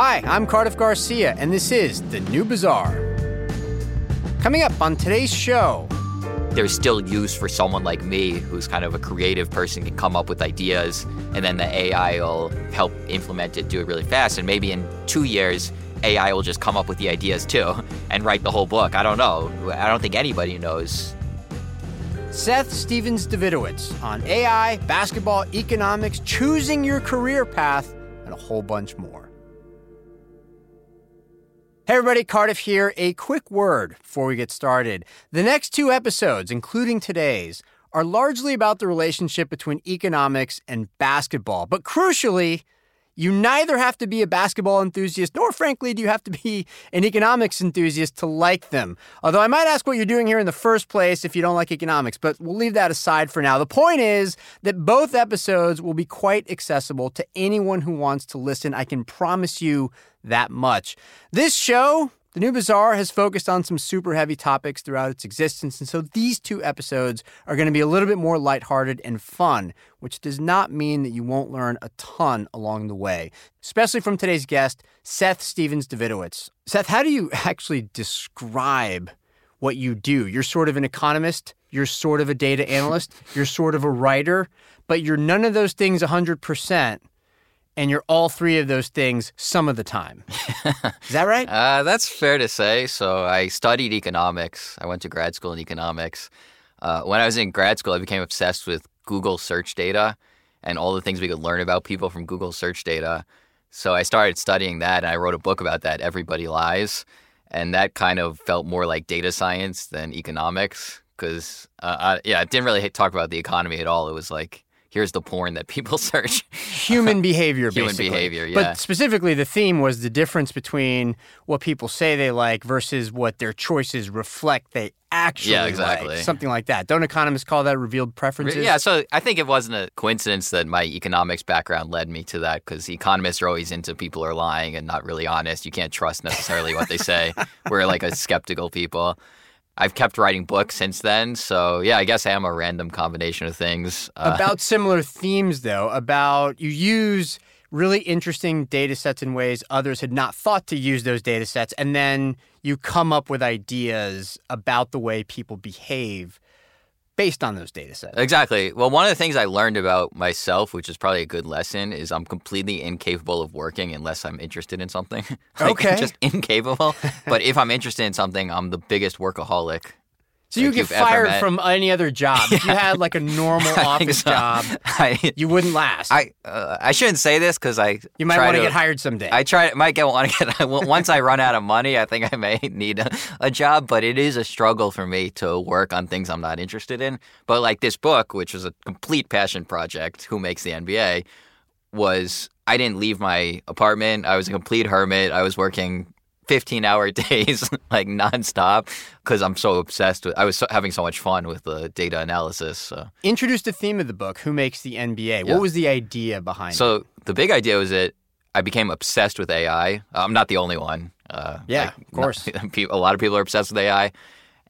Hi, I'm Cardiff Garcia, and this is The New Bazaar. Coming up on today's show, there's still use for someone like me who's kind of a creative person can come up with ideas and then the AI will help implement it, do it really fast. And maybe in two years, AI will just come up with the ideas too and write the whole book. I don't know. I don't think anybody knows. Seth Stephens-Davidowitz on AI, basketball, economics, choosing your career path, and a whole bunch more. Hey everybody, Cardiff here. A quick word before we get started. The next two episodes, including today's, are largely about the relationship between economics and basketball. But crucially, you neither have to be a basketball enthusiast, nor, frankly, do you have to be an economics enthusiast to like them. Although I might ask what you're doing here in the first place if you don't like economics, but we'll leave that aside for now. The point is that both episodes will be quite accessible to anyone who wants to listen. I can promise you that much. This show the New Bazaar has focused on some super heavy topics throughout its existence, and so these two episodes are going to be a little bit more lighthearted and fun, which does not mean that you won't learn a ton along the way, especially from today's guest, Seth Stephens-Davidowitz. Seth, how do you actually describe what you do? You're sort of an economist, you're sort of a data analyst, you're sort of a writer, but you're none of those things 100% and you're all three of those things some of the time. Is that right? Uh, that's fair to say. So I studied economics. I went to grad school in economics. Uh, when I was in grad school, I became obsessed with Google search data and all the things we could learn about people from Google search data. So I started studying that, and I wrote a book about that, Everybody Lies. And that kind of felt more like data science than economics because, uh, yeah, it didn't really talk about the economy at all. It was like here's the porn that people search. Human behavior, Human basically. behavior, yeah. But specifically, the theme was the difference between what people say they like versus what their choices reflect they actually yeah, exactly. like. Something like that. Don't economists call that revealed preferences? Yeah, so I think it wasn't a coincidence that my economics background led me to that because economists are always into people are lying and not really honest. You can't trust necessarily what they say. We're like a skeptical people. I've kept writing books since then. So yeah, I guess I am a random combination of things. Uh, about similar themes, though, about you use really interesting data sets in ways others had not thought to use those data sets, and then you come up with ideas about the way people behave based on those data sets. Exactly. Well, one of the things I learned about myself, which is probably a good lesson, is I'm completely incapable of working unless I'm interested in something. like, okay. Just incapable. but if I'm interested in something, I'm the biggest workaholic so you get fired from any other job. If you had like a normal office so. job, I, you wouldn't last. I uh, I shouldn't say this because I you might want to get hired someday. I try might get want to get once I run out of money. I think I may need a, a, job, but it is a struggle for me to work on things I'm not interested in. But like this book, which was a complete passion project, Who Makes the NBA, was I didn't leave my apartment. I was a complete hermit. I was working 15 hour days like nonstop because I'm so obsessed with I was so, having so much fun with the data analysis. So. Introduce the theme of the book, Who Makes the NBA? Yeah. What was the idea behind so, it? So the big idea was that I became obsessed with AI. I'm not the only one. Uh, yeah, like, of course. Not, a lot of people are obsessed with AI.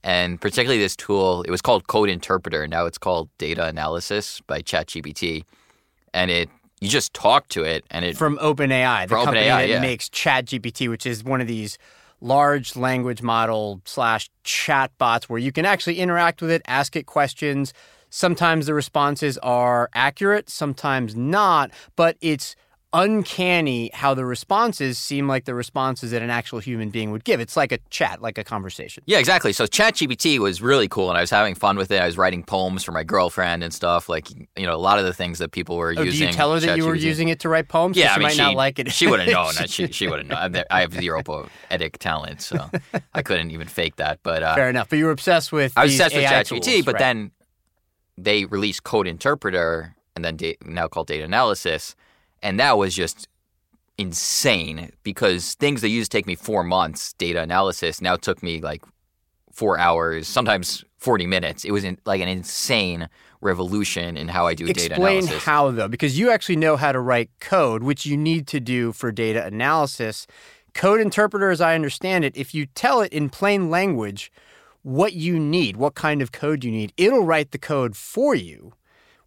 And particularly this tool, it was called Code Interpreter. Now it's called Data Analysis by ChatGPT. And it you just talk to it and it from OpenAI, the from company OpenAI, that yeah. makes ChatGPT, which is one of these large language model slash chat bots where you can actually interact with it, ask it questions. Sometimes the responses are accurate, sometimes not, but it's uncanny how the responses seem like the responses that an actual human being would give. It's like a chat, like a conversation. Yeah, exactly. So ChatGPT was really cool, and I was having fun with it. I was writing poems for my girlfriend and stuff. Like you know, a lot of the things that people were oh, using. Do you tell her that you were using it to write poems? Yeah, I mean, might she not like it. she wouldn't know. she she wouldn't know. I have zero poetic talent, so I couldn't even fake that. But uh, fair enough. But you were obsessed with. I was obsessed AI with ChatGPT, but right. then they released Code Interpreter, and then da- now called Data Analysis and that was just insane because things that used to take me four months, data analysis, now took me like four hours, sometimes 40 minutes. It was in, like an insane revolution in how I do Explain data analysis. Explain how, though, because you actually know how to write code, which you need to do for data analysis. Code interpreter, as I understand it, if you tell it in plain language what you need, what kind of code you need, it'll write the code for you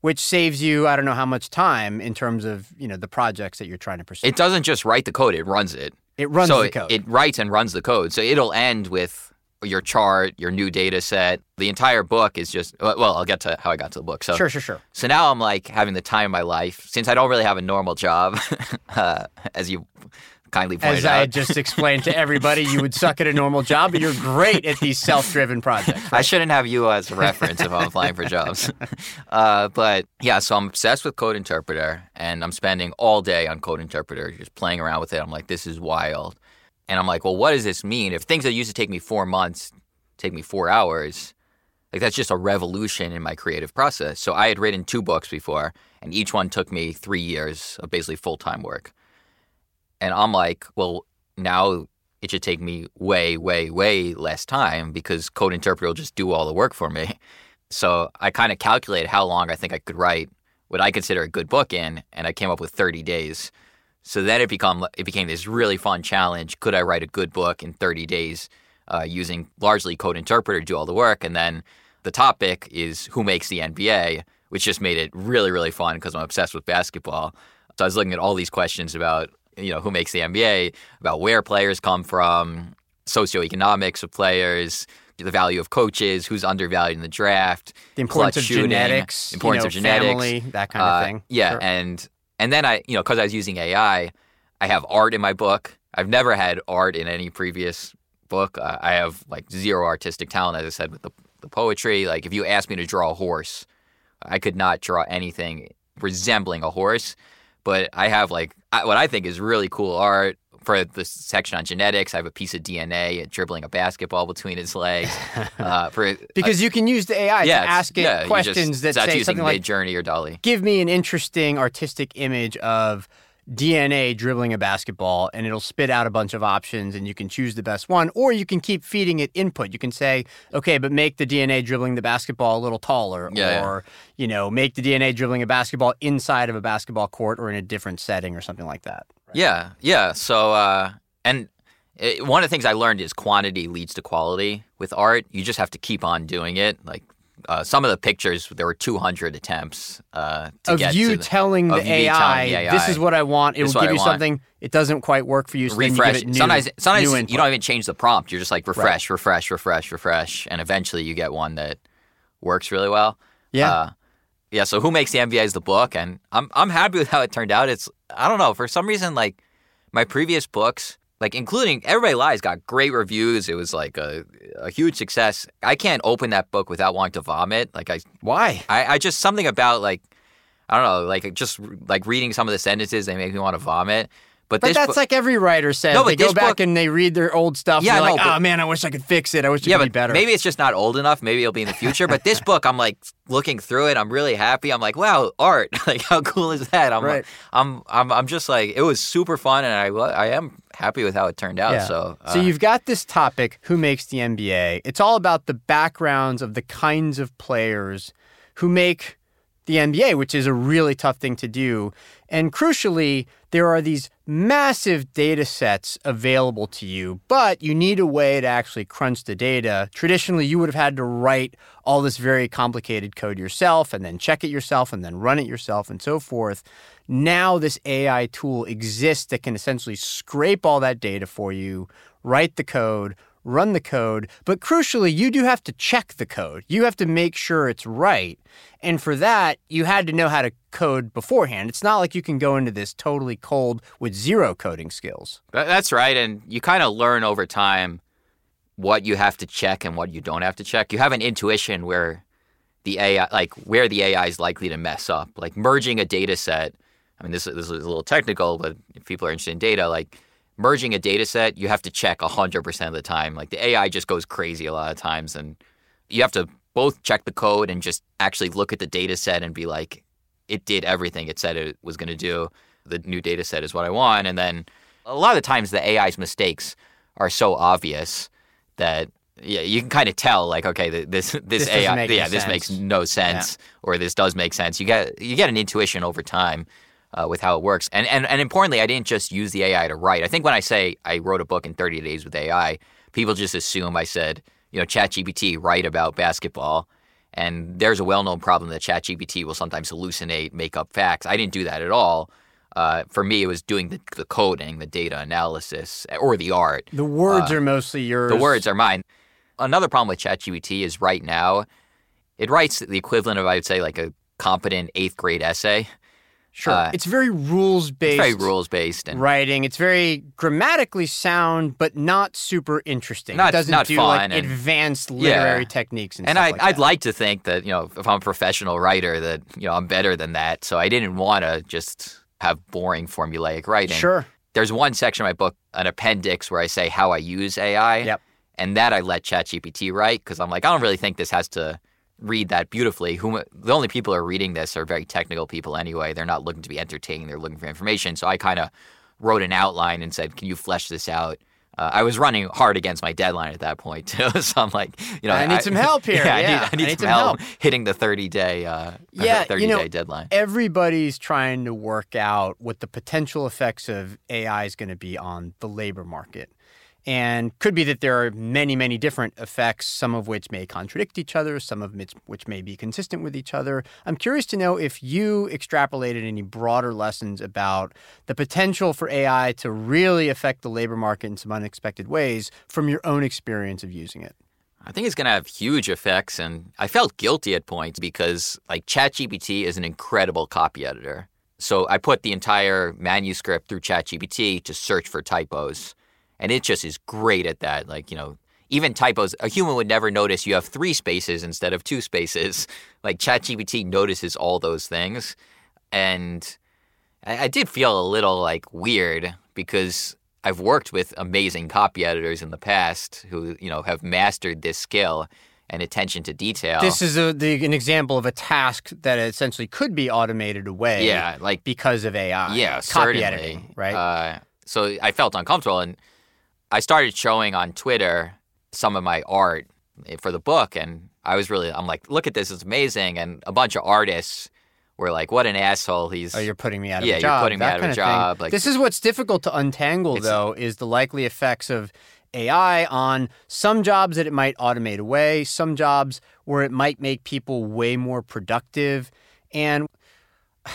which saves you I don't know how much time in terms of you know the projects that you're trying to pursue. It doesn't just write the code; it runs it. It runs so the it- code. It, writes and runs the code. So it'll end with your chart, your new data set. The entire book is just well. I'll get to how I got to the book. So sure, sure, sure. So now I'm like having the time of my life since I don't really have a normal job, uh, as you kindly pointed As out. I had just explained to everybody, you would suck at a normal job, but you're great at these self-driven projects. I shouldn't have you as a reference if I'm applying for jobs. Uh, but yeah, so I'm obsessed with Code Interpreter, and I'm spending all day on Code Interpreter, just playing around with it. I'm like, this is wild. And I'm like, well, what does this mean? If things that used to take me four months take me four hours, like that's just a revolution in my creative process. So I had written two books before, and each one took me three years of basically full time work. And I'm like, well, now it should take me way, way, way less time because Code Interpreter will just do all the work for me. So I kind of calculated how long I think I could write what I consider a good book in, and I came up with 30 days. So then it become it became this really fun challenge. Could I write a good book in 30 days uh, using largely Code Interpreter to do all the work? And then the topic is who makes the NBA, which just made it really, really fun because I'm obsessed with basketball. So I was looking at all these questions about you know who makes the NBA, about where players come from, socioeconomics of players, the value of coaches, who's undervalued in the draft, the importance of shooting, genetics, importance you know, of genetics, family, that kind of uh, thing. Yeah, Sure. and and then I, you know, because I was using AI, I have art in my book. I've never had art in any previous book. Uh, I have like zero artistic talent, as I said with the the poetry. Like if you asked me to draw a horse, I could not draw anything resembling a horse. But I have like I, what I think is really cool art. For the section on genetics, I have a piece of DNA dribbling a basketball between its legs. Uh, for because you can use the AI yeah, to ask it yeah, questions just, that that's say using something like, Journey or DALL-E. give me an interesting artistic image of DNA dribbling a basketball, and it'll spit out a bunch of options, and you can choose the best one, or you can keep feeding it input. You can say, okay, but make the DNA dribbling the basketball a little taller, Yeah, yeah. or you know, make the DNA dribbling a basketball inside of a basketball court or in a different setting or something like that. Yeah, yeah. So, uh, and it, one of the things I learned is quantity leads to quality with art. You just have to keep on doing it. Like uh, some of the pictures, there were 200 attempts uh, to of get you to the, telling the of AI, telling the AI, this is what I want. It this will give you want. something. It doesn't quite work for you. So then you refresh. it new, sometimes, sometimes you don't even change the prompt. You're just like refresh, refresh, refresh, refresh, and eventually you get one that works really well. Yeah. Uh, yeah. So who makes the NBA is the book, and I'm I'm happy with how it turned out. It's I don't know for some reason like my previous books, like including Everybody Lies, got great reviews. It was like a a huge success. I can't open that book without wanting to vomit. Like I Why? I, I just something about like I don't know, like just like reading some of the sentences they make me want to vomit. But, But that's book, like every writer says. No, they go back book- and they read their old stuff. Yeah, and they're I like, know, oh man, I wish I could fix it. I wish it yeah, could be better. maybe it's just not old enough. Maybe it'll be in the future. But this book, I'm like looking through it. I'm really happy. I'm like, wow, art! like, how cool is that? I'm, Right. like, I'm, I'm, I'm just like, it was super fun, and I, I am happy with how it turned out. Yeah. So, uh, So you've got this topic, who makes the NBA? It's all about the backgrounds of the kinds of players who make the NBA, which is a really tough thing to do. And crucially, there are these massive data sets available to you, but you need a way to actually crunch the data. Traditionally, you would have had to write all this very complicated code yourself and then check it yourself and then run it yourself and so forth. Now, this AI tool exists that can essentially scrape all that data for you, write the code, run the code, but crucially, you do have to check the code. You have to make sure it's right. And for that, you had to know how to code beforehand. It's not like you can go into this totally cold with zero coding skills. That's right. And you kind of learn over time what you have to check and what you don't have to check. You have an intuition where the AI, like where the AI is likely to mess up. Like merging a data set. I mean, this, this is a little technical, but if people are interested in data, like merging a data set, you have to check 100% of the time. Like the AI just goes crazy a lot of times. And you have to both check the code and just actually look at the data set and be like, it did everything it said it was going to do. The new data set is what I want. And then a lot of the times the AI's mistakes are so obvious that yeah, you can kind of tell like okay, this this, This AI yeah, this sense. makes no sense or this does make sense. You get you get an intuition over time. Uh, with how it works, and, and and importantly, I didn't just use the AI to write. I think when I say I wrote a book in 30 days with AI, people just assume I said, you know, ChatGPT write about basketball, And there's a well known problem that ChatGPT will sometimes hallucinate, make up facts. I didn't do that at all. Uh, for me, it was doing the, the coding, the data analysis, or the art. The words uh, are mostly yours. The words are mine. Another problem with ChatGPT is right now, it writes the equivalent of, I would say, like a competent eighth grade essay. Sure. Uh, it's very rules based. Very rules based and writing. It's very grammatically sound, but not super interesting. Not, it doesn't not do like and, advanced literary yeah. techniques and, and stuff I'd, like I'd like to think that you know if I'm a professional writer that you know I'm better than that. So I didn't want to just have boring formulaic writing. Sure. There's one section of my book, an appendix, where I say how I use AI. Yep. And that I let ChatGPT write because I'm like I don't really think this has to read that beautifully. Who the only people who are reading this are very technical people anyway. They're not looking to be entertaining. They're looking for information. So I kind of wrote an outline and said, "Can you flesh this out?" Uh, I was running hard against my deadline at that point too, so I'm like, you know, I need some help here. Yeah, Yeah, I need, I need, I need some, some help, help. hitting the 30 day, uh, Yeah, 30 you know, day deadline. Everybody's trying to work out what the potential effects of AI is going to be on the labor market. And could be that there are many, many different effects, some of which may contradict each other, some of which, may be consistent with each other. I'm curious to know if you extrapolated any broader lessons about the potential for AI to really affect the labor market in some unexpected ways from your own experience of using it. I think it's going to have huge effects, and I felt guilty at points because like ChatGPT is an incredible copy editor. So I put the entire manuscript through ChatGPT to search for typos, and it just is great at that. Like you know, even typos, a human would never notice you have three spaces instead of two spaces. Like ChatGPT notices all those things, and I, I did feel a little like weird because I've worked with amazing copy editors in the past who, you know, have mastered this skill and attention to detail. This is a, the, an example of a task that essentially could be automated away yeah, like because of AI. yeah, Copy certainly. editing, right? Uh, so I felt uncomfortable, and I started showing on Twitter some of my art eh, for the book, and I was really, I'm like, look at this, it's amazing, and a bunch of artists were like, what an asshole, he's. Oh, you're putting me out of Yeah, a you're putting me out of a job, like- this is what's difficult to untangle, though, is the likely effects of AI on some jobs that it might automate away, some jobs where it might make people way more productive. And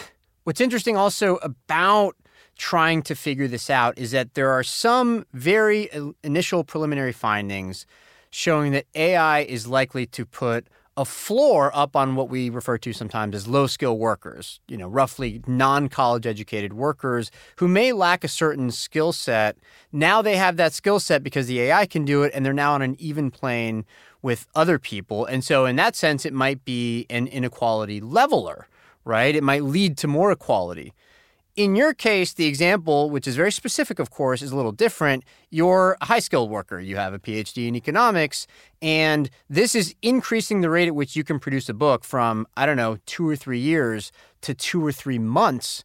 what's interesting also about trying to figure this out is that there are some very initial preliminary findings showing that AI is likely to put a floor up on what we refer to sometimes as low skill workers, you know, roughly non college educated workers who may lack a certain skill set. Now they have that skill set because the AI can do it and they're now on an even plane with other people. And so, in that sense, it might be an inequality leveler, right? It might lead to more equality. In your case, the example, which is very specific, of course, is a little different. You're a high skilled worker. You have a PhD in economics, and this is increasing the rate at which you can produce a book from, I don't know, two or three years to two or three months,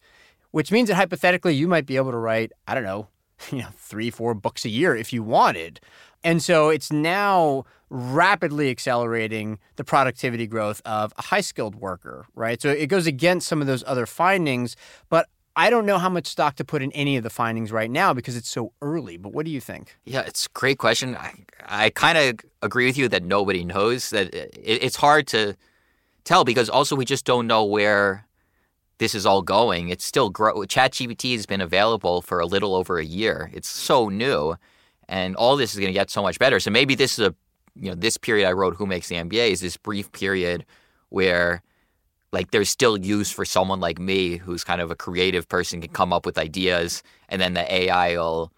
which means that hypothetically you might be able to write, I don't know, you know, three, four books a year if you wanted. And so it's now rapidly accelerating the productivity growth of a high skilled worker, right? So it goes against some of those other findings, but I don't know how much stock to put in any of the findings right now because it's so early. But what do you think? Yeah, it's a great question. I, I kind of agree with you that nobody knows that it, it's hard to tell because also we just don't know where this is all going. It's still grow. ChatGPT has been available for a little over a year. It's so new, and all this is going to get so much better. So maybe this is a you know this period I wrote Who Makes the NBA is this brief period where like there's still use for someone like me who's kind of a creative person can come up with ideas and then the AI will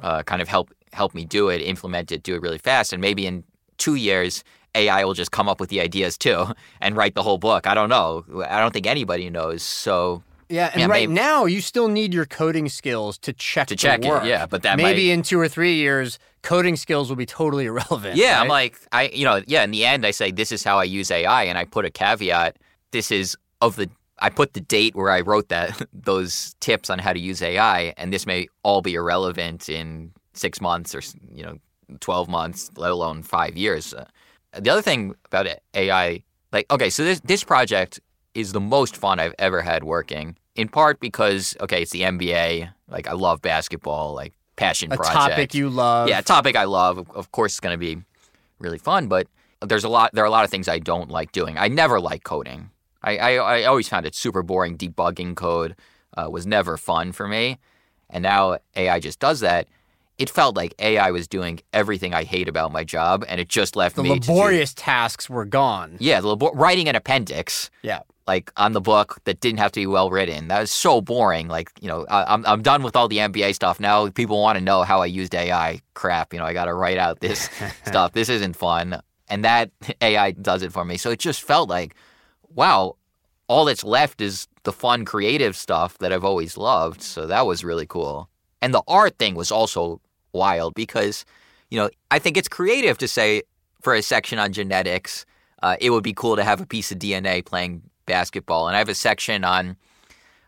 uh, kind of help help me do it, implement it, do it really fast, and maybe in two years AI will just come up with the ideas too and write the whole book. I don't know. I don't think anybody knows. So Yeah, and Yeah, right maybe- now you still need your coding skills to check to check work. it, yeah, but that maybe might, in two or three years, coding skills will be totally irrelevant. Yeah, I'm like, I, you know, yeah. In the end, I say this is how I use AI, and I put a caveat. This is of the. I put the date where I wrote that those tips on how to use AI, and this may all be irrelevant in six months or you know, twelve months, let alone five years. Uh, the other thing about it, AI, like, okay, so this this project is the most fun I've ever had working. In part because, okay, it's the NBA. Like, I love basketball. Like, passion a project. topic you love. Yeah, a topic I love. Of- Of course, it's going to be really fun. But there's a lot there are a lot of things I don't like doing. I never like coding. I, I, I always found it super boring. Debugging code uh, was never fun for me. And now AI just does that. It felt like AI was doing everything I hate about my job, and it just left The me The laborious do, tasks were gone. yeah, the labor- writing an appendix Yeah. like on the book that didn't have to be well written. That was so boring. Like you know, I, I'm I'm done with all the NBA stuff now. People want to know how I used AI. Crap, you know, I got to write out this stuff. This isn't fun, and that AI does it for me. So it just felt like, wow, all that's left is the fun, creative stuff that I've always loved. So that was really cool. And the art thing was also wild because, you know, I think it's creative to say for a section on genetics, uh, it would be cool to have a piece of DNA playing basketball. And I have a section on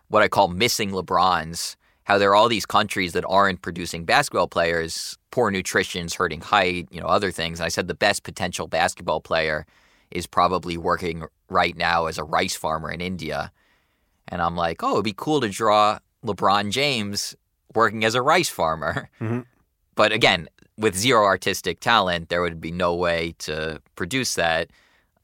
what I call missing LeBrons, how there are all these countries that aren't producing basketball players, poor nutrition's hurting height, you know, other things. And I said the best potential basketball player is probably working right now as a rice farmer in India. And I'm like, oh, it'd be cool to draw LeBron James working as a rice farmer. Mhm. But again, with zero artistic talent, there would be no way to produce that.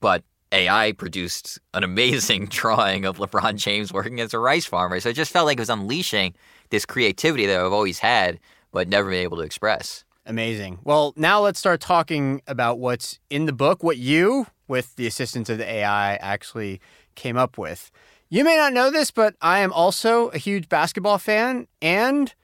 But AI produced an amazing drawing of LeBron James working as a rice farmer. So it just felt like it was unleashing this creativity that I've always had, but never been able to express. Amazing. Well, now let's start talking about what's in the book, what you, with the assistance of the AI, actually came up with. You may not know this, but I am also a huge basketball fan, and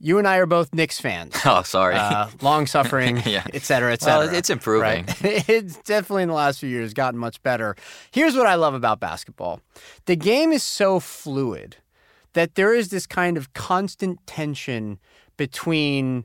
you and I are both Knicks fans. Oh, sorry. Uh, long suffering, Yeah. et cetera, et well, cetera. it's improving. Right? it's definitely in the last few years gotten much better. Here's what I love about basketball the game is so fluid that there is this kind of constant tension between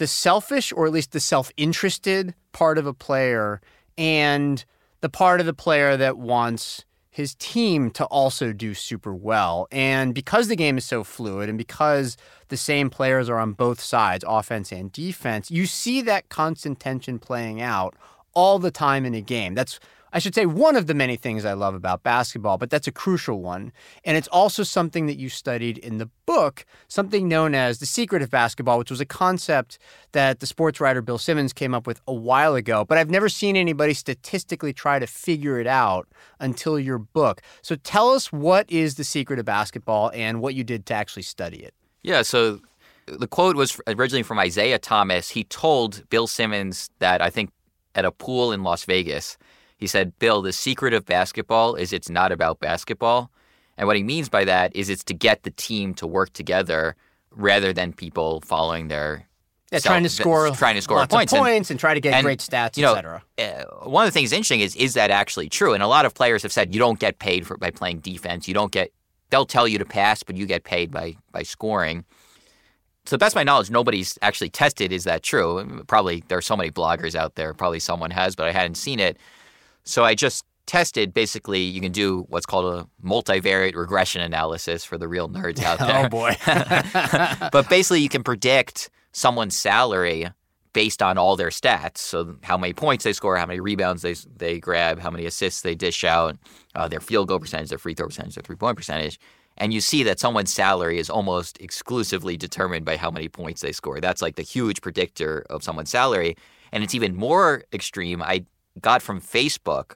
the selfish, or at least the self interested part of a player, and the part of the player that wants his team to also do super well. And because the game is so fluid and because the same players are on both sides, offense and defense, you see that constant tension playing out all the time in a game. That's I should say one of the many things I love about basketball, but that's a crucial one. And it's also something that you studied in the book, something known as the secret of basketball, which was a concept that the sports writer Bill Simmons came up with a while ago, but I've never seen anybody statistically try to figure it out until your book. So tell us what is the secret of basketball and what you did to actually study it. Yeah, so the quote was originally from Isiah Thomas. He told Bill Simmons that I think at a pool in Las Vegas, he said, Bill, the secret of basketball is it's not about basketball. And what he means by that is it's to get the team to work together rather than people following their Yeah, self- trying to score trying to score lots points. of And- points and, try to get and, great stats, you know, etc. uh, one of the things interesting is is that actually true? And a lot of players have said you don't get paid for by playing defense. You don't get. They'll tell you to pass, but you get paid by by scoring. So that's my knowledge. Nobody's actually tested. Is that true? Probably there are so many bloggers out there. Probably someone has, but I hadn't seen it. So I just tested. Basically, you can do what's called a multivariate regression analysis for the real nerds out there. Oh boy. but basically, you can predict someone's salary based on all their stats. So how many points they score, how many rebounds they they grab, how many assists they dish out, uh, their field goal percentage, their free throw percentage, their three point percentage. And you see that someone's salary is almost exclusively determined by how many points they score. That's like the huge predictor of someone's salary. And it's even more extreme. I got from Facebook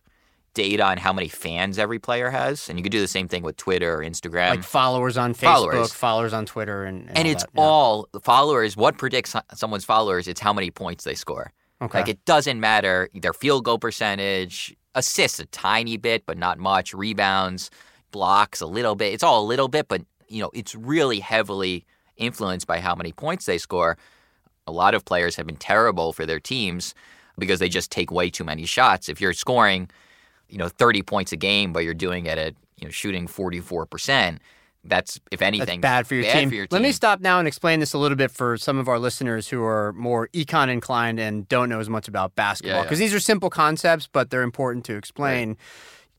data on how many fans every player has. And you could do the same thing with Twitter or Instagram. like followers on Facebook, Followers. followers, on Twitter, and, and, and all it's yeah. all followers. What predicts someone's followers? It's how many points they score. okay. Like it doesn't matter their field goal percentage, assists a tiny bit, but not much. Rebounds, blocks a little bit. It's all a little bit, but you know it's really heavily influenced by how many points they score. A lot of players have been terrible for their teams because they just take way too many shots. If you're scoring, you know, 30 points a game, but you're doing it at you know shooting 44 percent, that's if anything That's bad for your bad team. for your Let me stop now and explain this a little bit for some of our listeners who are more econ inclined and don't know as much about basketball because yeah. these are simple concepts, but they're important to explain.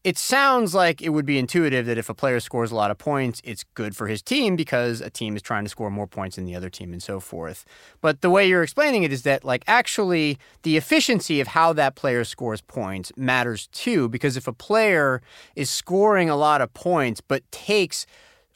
It sounds like it would be intuitive that if a player scores a lot of points, it's good for his team because a team is trying to score more points than the other team and so forth. But the way you're explaining it is that, like, actually, the efficiency of how that player scores points matters too because if a player is scoring a lot of points but takes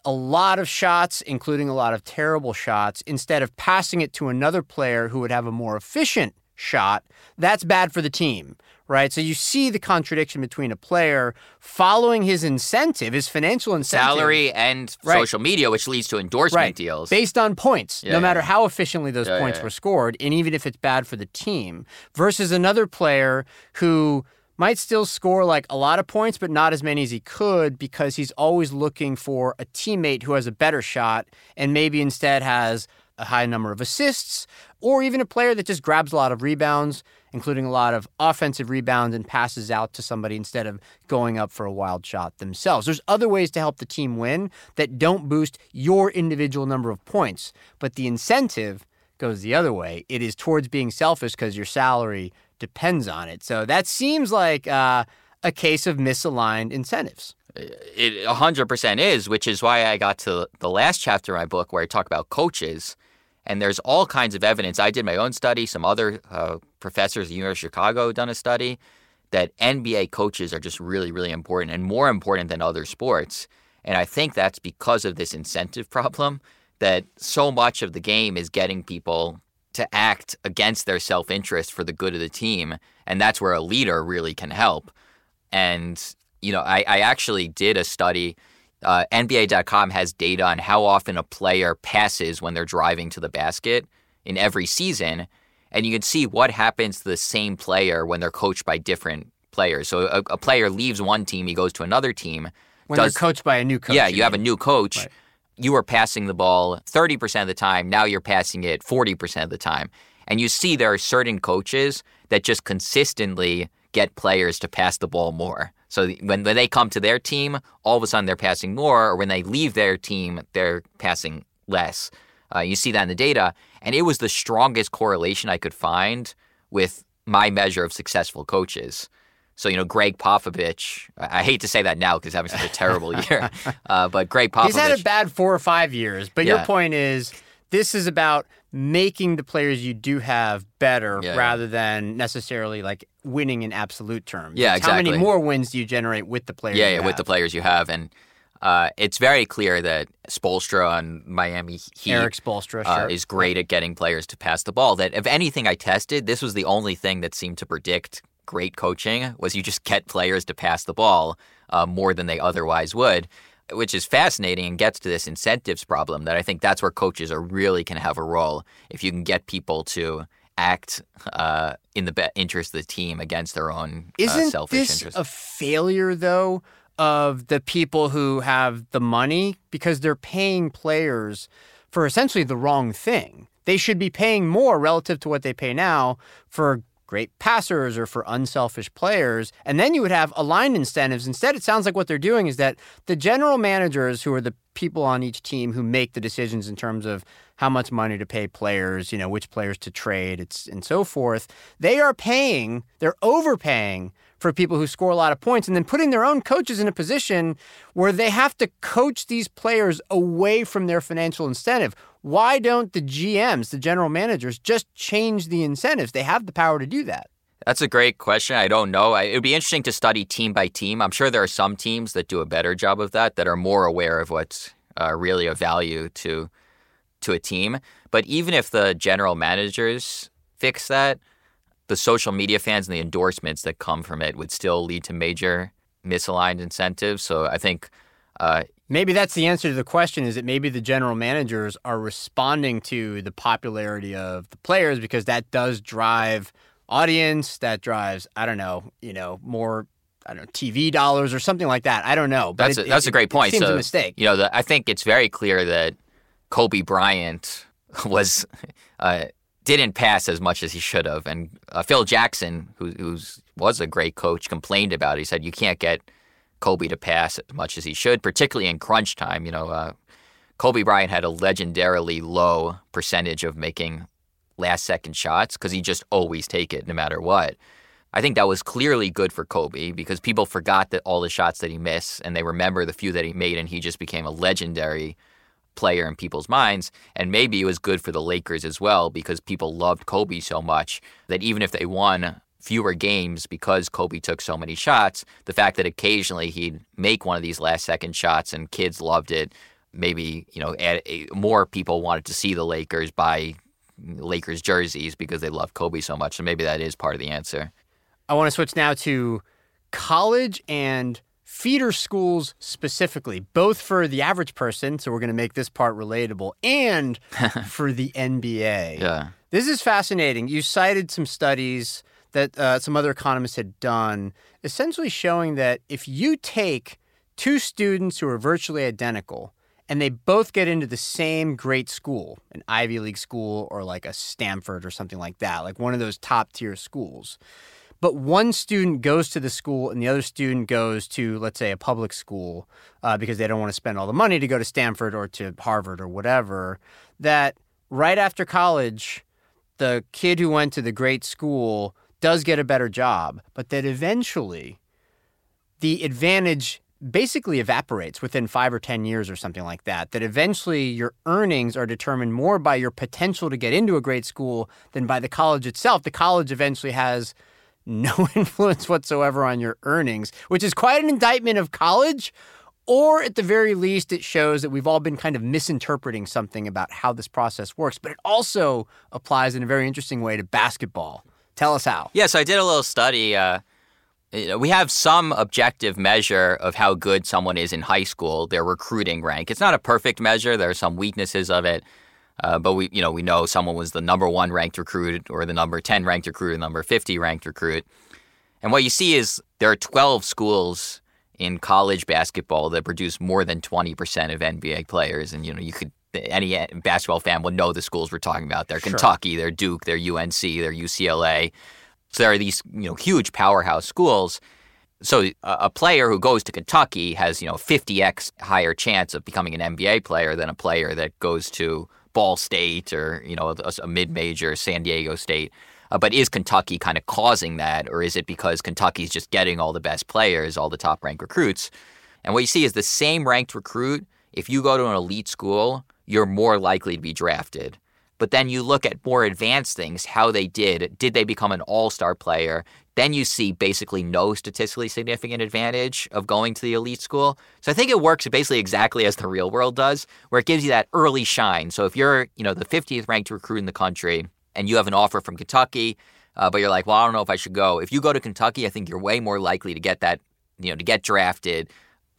a lot of shots, including a lot of terrible shots, instead of passing it to another player who would have a more efficient shot, that's bad for the team, right? So you see the contradiction between a player following his incentive, his financial incentive. Salary and Right. social media, which leads to endorsement Right. deals. Based on points, Yeah, no matter yeah. how efficiently those points were scored, and even if it's bad for the team, versus another player who might still score like a lot of points, but not as many as he could because he's always looking for a teammate who has a better shot and maybe instead has a high number of assists, or even a player that just grabs a lot of rebounds, including a lot of offensive rebounds and passes out to somebody instead of going up for a wild shot themselves. There's other ways to help the team win that don't boost your individual number of points, but the incentive goes the other way. It is towards being selfish because your salary depends on it. So that seems like uh, a case of misaligned incentives. It 100% is, which is why I got to the last chapter of my book where I talk about coaches. And there's all kinds of evidence. I did my own study. Some other uh, professors at the University of Chicago done a study that NBA coaches are just really, really important and more important than other sports. And I think that's because of this incentive problem that so much of the game is getting people to act against their self interest for the good of the team. And that's where a leader really can help. And, you know, I, I actually did a study. Uh, NBA.com has data on how often a player passes when they're driving to the basket in every season. And you can see what happens to the same player when they're coached by different players. So a, a player leaves one team, he goes to another team. When does- they're coached by a new coach. yeah, you have a new coach. Right. You were passing the ball 30% of the time. Now you're passing it 40% of the time. And you see there are certain coaches that just consistently get players to pass the ball more. So when, when they come to their team, all of a sudden they're passing more, or when they leave their team, they're passing less. Uh, you see that in the data. And it was the strongest correlation I could find with my measure of successful coaches. So, you know, Gregg Popovich, I hate to say that now because having such a terrible year, uh, but Gregg Popovich. He's had a bad four or five years, but your point is this is about making the players you do have better Yeah, yeah. rather than necessarily like winning in absolute terms. Yeah, It's How many more wins do you generate with the players? yeah, yeah, with the players you have. And uh, it's very clear that Spoelstra on Miami Heat Erik Spoelstra, uh, sure. is great at getting players to pass the ball. That if anything I tested, this was the only thing that seemed to predict great coaching was you just get players to pass the ball uh, more than they otherwise would, which is fascinating and gets to this incentives problem that I think that's where coaches are really can have a role if you can get people to act uh, in the be- interest of the team against their own uh, Isn't selfish this interest. a failure though of the people who have the money because they're paying players for essentially the wrong thing? They should be paying more relative to what they pay now for great passers or for unselfish players. And then you would have aligned incentives. Instead, it sounds like what they're doing is that the general managers, who are the people on each team who make the decisions in terms of how much money to pay players, you know, which players to trade, it's, and so forth, they are paying, they're overpaying for people who score a lot of points and then putting their own coaches in a position where they have to coach these players away from their financial incentive. Why don't the GMs, the general managers, just change the incentives? They have the power to do that. That's a great question. I don't know. I, it would be interesting to study team by team. I'm sure there are some teams that do a better job of that, that are more aware of what's uh, really of value to to a team. But even if the general managers fix that, the social media fans and the endorsements that come from it would still lead to major misaligned incentives. So I think uh, Maybe that's the answer to the question is that maybe the general managers are responding to the popularity of the players because that does drive audience, that drives, I don't know, you know, more I don't know, TV dollars or something like that. I don't know. But That's it- a, that's it- a great it point. seems so, a mistake. You know, the, I think it's very clear that Kobe Bryant was uh, didn't pass as much as he should have, and uh, Phil Jackson, who who's was a great coach, complained about it. He said you can't get Kobe to pass as much as he should, particularly in crunch time. You know, uh, Kobe Bryant had a legendarily low percentage of making last second shots because he just always take it no matter what. I think that was clearly good for Kobe because people forgot that all the shots that he missed and they remember the few that he made and he just became a legendary player in people's minds. And maybe it was good for the Lakers as well because people loved Kobe so much that even if they won fewer games because Kobe took so many shots, the fact that occasionally he'd make one of these last second shots and kids loved it, maybe, you know, add, eh, more people wanted to see the Lakers buy Lakers jerseys because they love Kobe so much. So maybe that is part of the answer. I want to switch now to college and feeder schools specifically, both for the average person. So we're going to make this part relatable and for the NBA. Yeah. This is fascinating. You cited some studies that uh, some other economists had done, essentially showing that if you take two students who are virtually identical and they both get into the same great school, an Ivy League school or like a Stanford or something like that, like one of those top tier schools but one student goes to the school and the other student goes to, let's say, a public school uh, because they don't want to spend all the money to go to Stanford or to Harvard or whatever, that right after college, the kid who went to the great school does get a better job, but that eventually the advantage basically evaporates within five or 10 years or something like that. That eventually your earnings are determined more by your potential to get into a great school than by the college itself. The college eventually has no influence whatsoever on your earnings, which is quite an indictment of college. Or at the very least, it shows that we've all been kind of misinterpreting something about how this process works. But it also applies in a very interesting way to basketball. Tell us how. Yeah, so I did a little study. Uh, we have some objective measure of how good someone is in high school, their recruiting rank. It's not a perfect measure, there are some weaknesses of it. Uh, but we, you know, we know someone was the number one ranked recruit or the number 10 ranked recruit or number 50 ranked recruit. And what you see is there are 12 schools in college basketball that produce more than 20% of NBA players. And, you know, you could, any basketball fan would know the schools we're talking about. They're sure. Kentucky, they're Duke, they're UNC, they're UCLA. So there are these, you know, huge powerhouse schools. So a player who goes to Kentucky has, you know, 50x higher chance of becoming an NBA player than a player that goes to Ball State or you know a, a mid-major San Diego State. Uh, but is Kentucky kind of causing that, or is it because Kentucky's just getting all the best players, all the top-ranked recruits? And what you see is the same ranked recruit. If you go to an elite school, you're more likely to be drafted. But then you look at more advanced things, how they did. Did they become an all star player? Then you see basically no statistically significant advantage of going to the elite school. So I think it works basically exactly as the real world does, where it gives you that early shine. So if you're, you know, the 50th ranked recruit in the country and you have an offer from Kentucky, uh, but you're like, well, I don't know if I should go. If you go to Kentucky, I think you're way more likely to get that, you know, to get drafted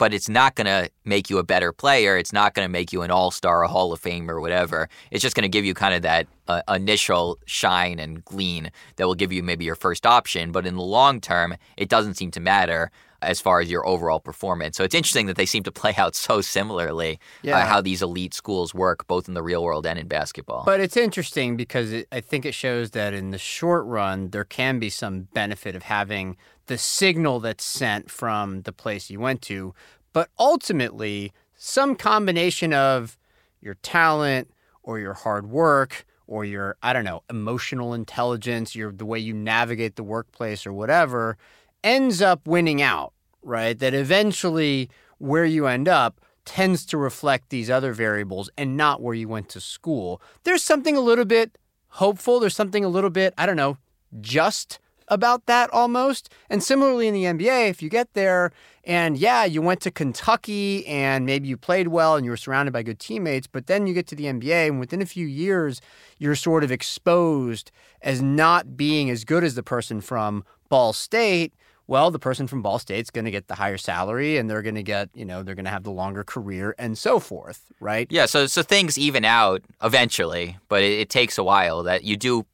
but it's not going to make you a better player. It's not going to make you an all star, a Hall of Fame, or whatever. It's just going to give you kind of that uh, initial shine and glean that will give you maybe your first option. But in the long term, it doesn't seem to matter as far as your overall performance. So it's interesting that they seem to play out so similarly uh, yeah. uh, how these elite schools work, both in the real world and in basketball. But it's interesting because it, I think it shows that in the short run, there can be some benefit of having the signal that's sent from the place you went to. But ultimately, some combination of your talent or your hard work or your I don't know emotional intelligence, your the way you navigate the workplace or whatever ends up winning out, right? That eventually where you end up tends to reflect these other variables and not where you went to school. There's something a little bit hopeful, there's something a little bit, I don't know, just about that almost. And similarly in the NBA, if you get there and yeah, you went to Kentucky and maybe you played well and you were surrounded by good teammates, but then you get to the NBA and within a few years, you're sort of exposed as not being as good as the person from Ball State well, the person from Ball State's going to get the higher salary and they're going to get, you know, they're going to have the longer career and so forth, right? Yeah, so so things even out eventually, but it, it takes a while that you do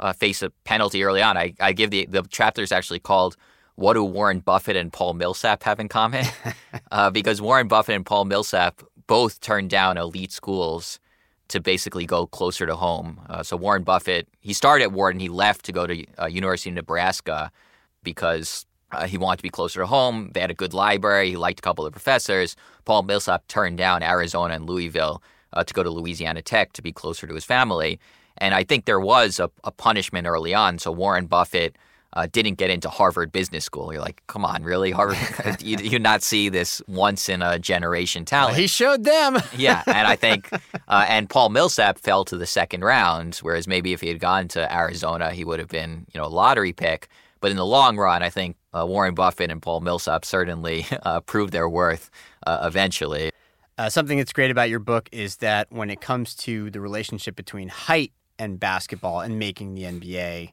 uh, face a penalty early on. I, I give the the chapter is actually called "What Do Warren Buffett and Paul Millsap Have in Common?" uh, because Warren Buffett and Paul Millsap both turned down elite schools to basically go closer to home. Uh, so Warren Buffett he started at Wharton, he left to go to uh, University of Nebraska because uh, he wanted to be closer to home. They had a good library. He liked a couple of professors. Paul Millsap turned down Arizona and Louisville uh, to go to Louisiana Tech to be closer to his family. And I think there was a, a punishment early on. So Warren Buffett uh, didn't get into Harvard Business School. You're like, come on, really? Harvard? you, you not see this once in a generation talent? Well, he showed them. yeah, and I think, uh, and Paul Millsap fell to the second round, whereas maybe if he had gone to Arizona, he would have been, you know, a lottery pick. But in the long run, I think uh, Warren Buffett and Paul Millsap certainly uh, proved their worth uh, eventually. Uh, something that's great about your book is that when it comes to the relationship between height and basketball and making the NBA.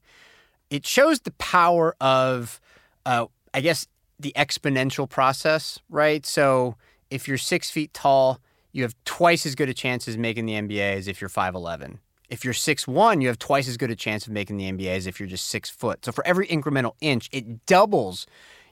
It shows the power of, uh, I guess, the exponential process, right? So if you're six feet tall, you have twice as good a chance as making the NBA as if you're 5'11. If you're six one, you have twice as good a chance of making the NBA as if you're just six foot. So for every incremental inch, it doubles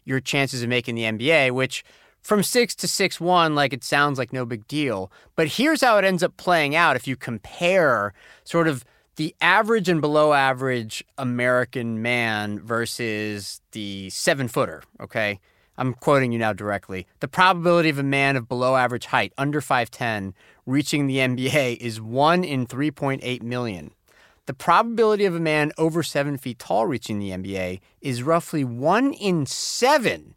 your chances of making the NBA, which from six to six one, like it sounds like no big deal. But here's how it ends up playing out if you compare sort of the average and below average American man versus the seven footer, okay? I'm quoting you now directly. The probability of a man of below average height, under 5'10, reaching the NBA is 1 in 3.8 million. The probability of a man over 7 feet tall reaching the NBA is roughly 1 in 7.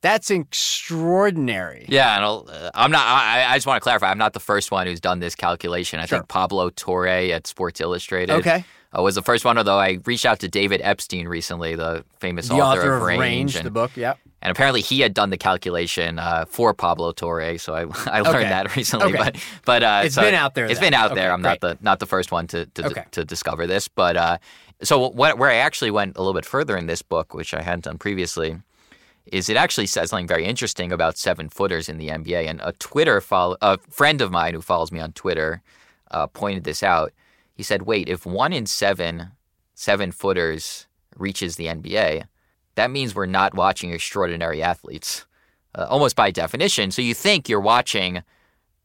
That's extraordinary. Yeah, and uh, I'm not. I, I just want to clarify. I'm not the first one who's done this calculation. I Sure. think Pablo Torre at Sports Illustrated Okay. uh, was the first one. Although I reached out to David Epstein recently, the famous The author, author of Range, and, the book, yeah. and apparently he had done the calculation uh, for Pablo Torre. So I I learned Okay. that recently. Okay. But but uh, It's so been out there It's then. been out Okay, there. I'm not the not the first one to to, Okay. to discover this. But uh, so what, where I actually went a little bit further in this book, which I hadn't done previously, is it actually says something very interesting about seven footers in the NBA. And a Twitter follow, a friend of mine who follows me on Twitter, uh, pointed this out. He said, "Wait, if one in seven seven footers reaches the NBA, that means we're not watching extraordinary athletes, uh, almost by definition. So you think you're watching."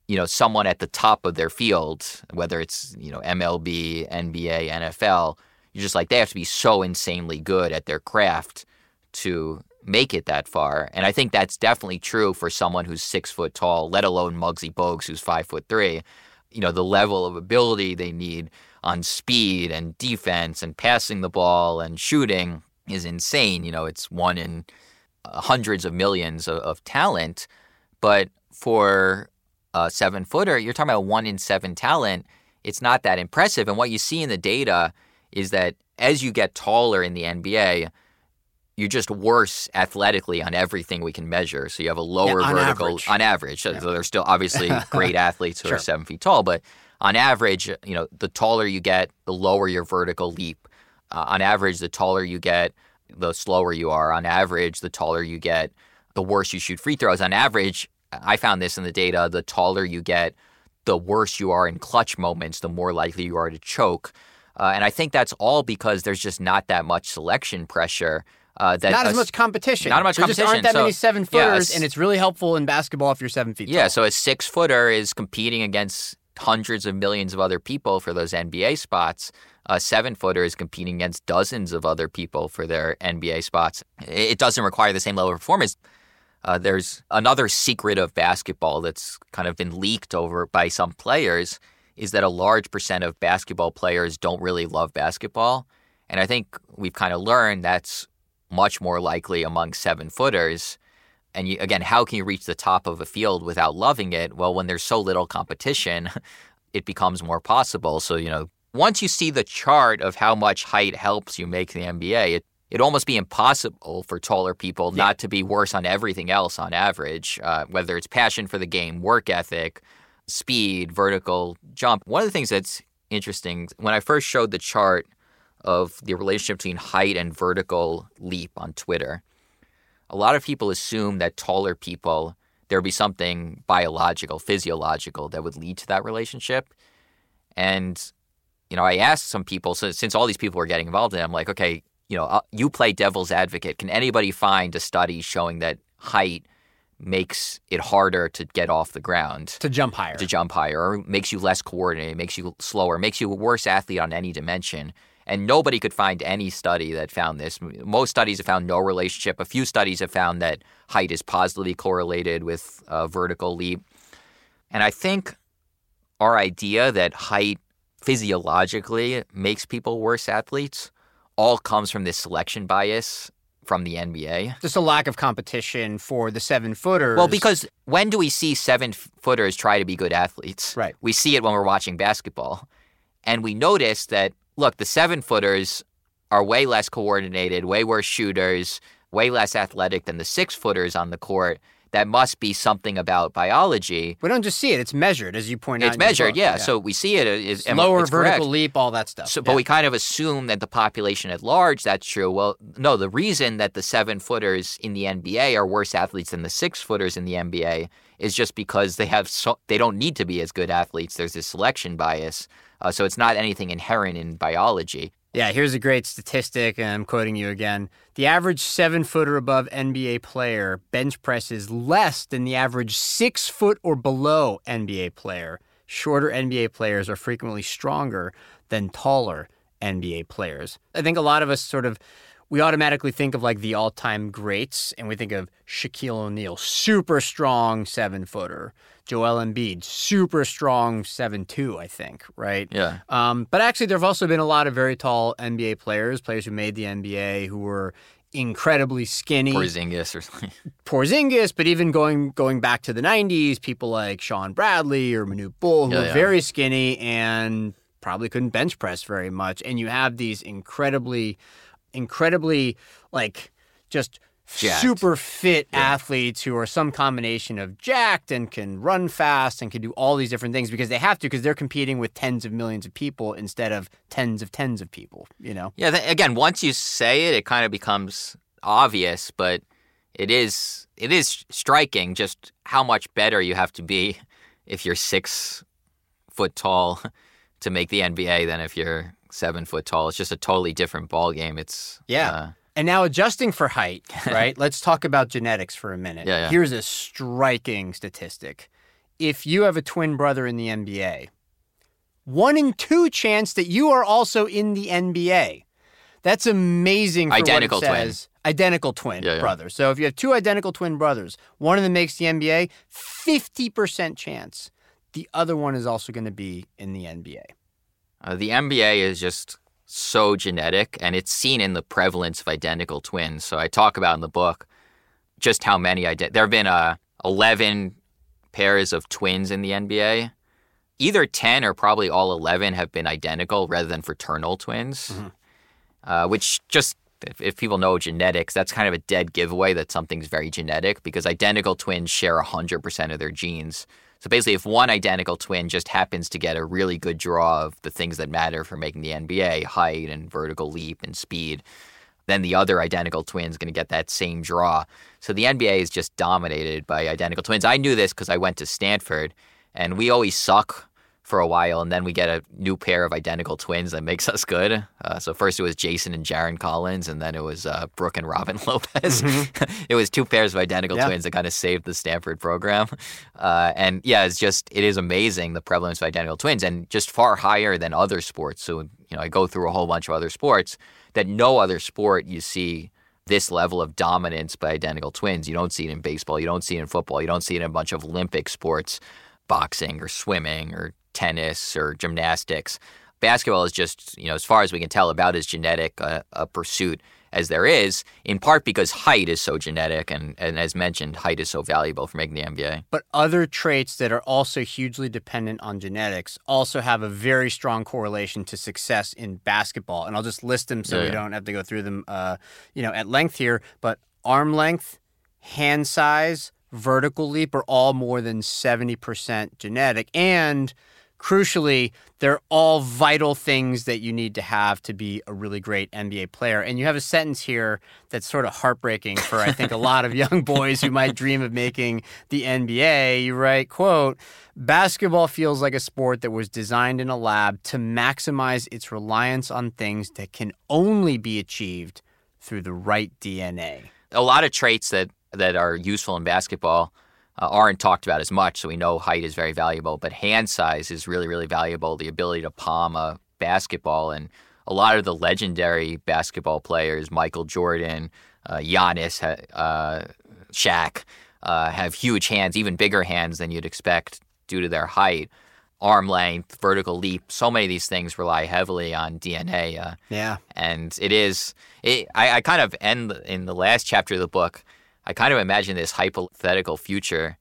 You know, someone at the top of their field, whether it's you know MLB, NBA, NFL, you're just like they have to be so insanely good at their craft to make it that far. And I think that's definitely true for someone who's six foot tall, let alone Muggsy Bogues, who's five foot three. You know, the level of ability they need on speed and defense and passing the ball and shooting is insane. You know, it's one in uh, hundreds of millions of, of talent. But for a seven footer, you're talking about one in seven talent. It's not that impressive. And what you see in the data is that as you get taller in the NBA, you're just worse athletically on everything we can measure. So you have a lower on vertical average. on average. So so there's still obviously great athletes who Sure. are seven feet tall, but on average, you know, the taller you get, the lower your vertical leap. Uh, on average, the taller you get, the slower you are. On average, the taller you get, the worse you shoot free throws. On average, I found this in the data, the taller you get, the worse you are in clutch moments, the more likely you are to choke. Uh, and I think that's all because there's just not that much selection pressure. Uh, that Not a as much competition. not as much there just aren't that competition, many seven footers, it's- and it's really helpful in basketball if you're seven feet Yeah, tall. so a six footer is competing against hundreds of millions of other people for those NBA spots. A seven footer is competing against dozens of other people for their NBA spots. It it doesn't require the same level of performance. Uh, there's another secret of basketball that's kind of been leaked over by some players is that a large percent of basketball players don't really love basketball. And I think we've kind of learned that's much more likely among seven footers. And you, again, how can you reach the top of a field without loving it? Well, when there's so little competition, it becomes more possible. So, you know, once you see the chart of how much height helps you make the NBA, it, it'd almost be impossible for taller people not to be worse on everything else on average, uh, whether it's passion for the game, work ethic, speed, vertical jump. One of the things that's interesting, when I first showed the chart of the relationship between height and vertical leap on Twitter, a lot of people assume that taller people, there would be something biological, physiological that would lead to that relationship. And, you know, I asked some people, so since all these people were getting involved in it, I'm like, okay, you know, uh, you play devil's advocate. Can anybody find a study showing that height makes it harder to get off the ground? to jump higher. to jump higher or makes you less coordinated, makes you slower, makes you a worse athlete on any dimension. And nobody could find any study that found this. Most studies have found no relationship. A few studies have found that height is positively correlated with uh, vertical leap. And I think our idea that height physiologically makes people worse athletes all comes from this selection bias from the NBA. Just a lack of competition for the seven footers. Well, because when do we see seven footers try to be good athletes? Right. We see it when we're watching basketball. And we notice that, look, the seven footers are way less coordinated, way worse shooters, way less athletic than the six footers on the court. that must be something about biology. We don't just see it; it's measured, as you point out. It's measured, book. yeah. So we see it is lower it's vertical correct. leap, all that stuff. So, Yeah. but we kind of assume that the population at large that's true. Well, no, the reason that the seven footers in the NBA are worse athletes than the six footers in the NBA is just because they have so they don't need to be as good athletes. There's this selection bias, uh, so it's not anything inherent in biology. Yeah, here's a great statistic, and I'm quoting you again. The average seven foot or above NBA player bench presses less than the average six foot or below NBA player. Shorter NBA players are frequently stronger than taller NBA players. I think a lot of us sort of we automatically think of like the all-time greats and we think of Shaquille O'Neal, super strong seven footer. Joel Embiid, super strong seven two, I think, right? Yeah. Um, but actually, there have also been a lot of very tall NBA players, players who made the NBA who were incredibly skinny. Porzingis or something. Porzingis, but even going going back to the '90s, people like Shawn Bradley or Manute Bol, who Yeah, were yeah. very skinny and probably couldn't bench press very much. And you have these incredibly, incredibly like just Jacked. super fit athletes who are some combination of jacked and can run fast and can do all these different things because they have to because they're competing with tens of millions of people instead of tens of tens of people. You know. Yeah. Th- again, once you say it, it kind of becomes obvious, but it is it is striking just how much better you have to be if you're six foot tall to make the NBA than if you're seven foot tall. It's just a totally different ball game. It's Yeah. uh, And now adjusting for height, right? Let's talk about genetics for a minute. Yeah, yeah. Here's a striking statistic. If you have a twin brother in the NBA, one in two chance that you are also in the NBA. That's amazing for Identical what twin. Identical twin Yeah, yeah. brothers. So if you have two identical twin brothers, one of them makes the NBA, 50% chance the other one is also going to be in the NBA. Uh, the NBA is just so genetic, and it's seen in the prevalence of identical twins. So I talk about in the book just how many ide- there have been uh, eleven pairs of twins in the NBA. Either ten or probably all eleven have been identical rather than fraternal twins, uh, which just if, if people know genetics, that's kind of a dead giveaway that something's very genetic because identical twins share 100% of their genes. So basically, if one identical twin just happens to get a really good draw of the things that matter for making the NBA height and vertical leap and speed, then the other identical twin is going to get that same draw. So the NBA is just dominated by identical twins. I knew this because I went to Stanford and we always suck for a while and then we get a new pair of identical twins that makes us good. Uh, so first it was Jason and Jaron Collins and then it was uh, Brooke and Robin Lopez. it was two pairs of identical Yeah. twins that kind of saved the Stanford program. Uh, and yeah, it's just, it is amazing the prevalence of identical twins and just far higher than other sports. So, you know, I go through a whole bunch of other sports that no other sport you see this level of dominance by identical twins. You don't see it in baseball. You don't see it in football. You don't see it in a bunch of Olympic sports, boxing or swimming or tennis or gymnastics. Basketball is just, you know, as far as we can tell, about as genetic a, a pursuit as there is, in part because height is so genetic. And, and as mentioned, height is so valuable for making the NBA. But other traits that are also hugely dependent on genetics also have a very strong correlation to success in basketball. And I'll just list them so Yeah, we yeah. don't have to go through them, uh, you know, at length here. But arm length, hand size, vertical leap are all more than 70% genetic. And crucially, they're all vital things that you need to have to be a really great NBA player. And you have a sentence here that's sort of heartbreaking for I think a lot of young boys who might dream of making the NBA. You write, quote, basketball feels like a sport that was designed in a lab to maximize its reliance on things that can only be achieved through the right DNA. a lot of traits that that are useful in basketball uh, aren't talked about as much. So we know height is very valuable, but hand size is really really valuable. The ability to palm a basketball and a lot of the legendary basketball players, Michael Jordan, uh, Giannis, uh, Shaq, uh, have huge hands, even bigger hands than you'd expect due to their height. Arm length, vertical leap, so many of these things rely heavily on DNA. Uh, Yeah. and it is it, I, I kind of end in the last chapter of the book i kind of imagine this hypothetical future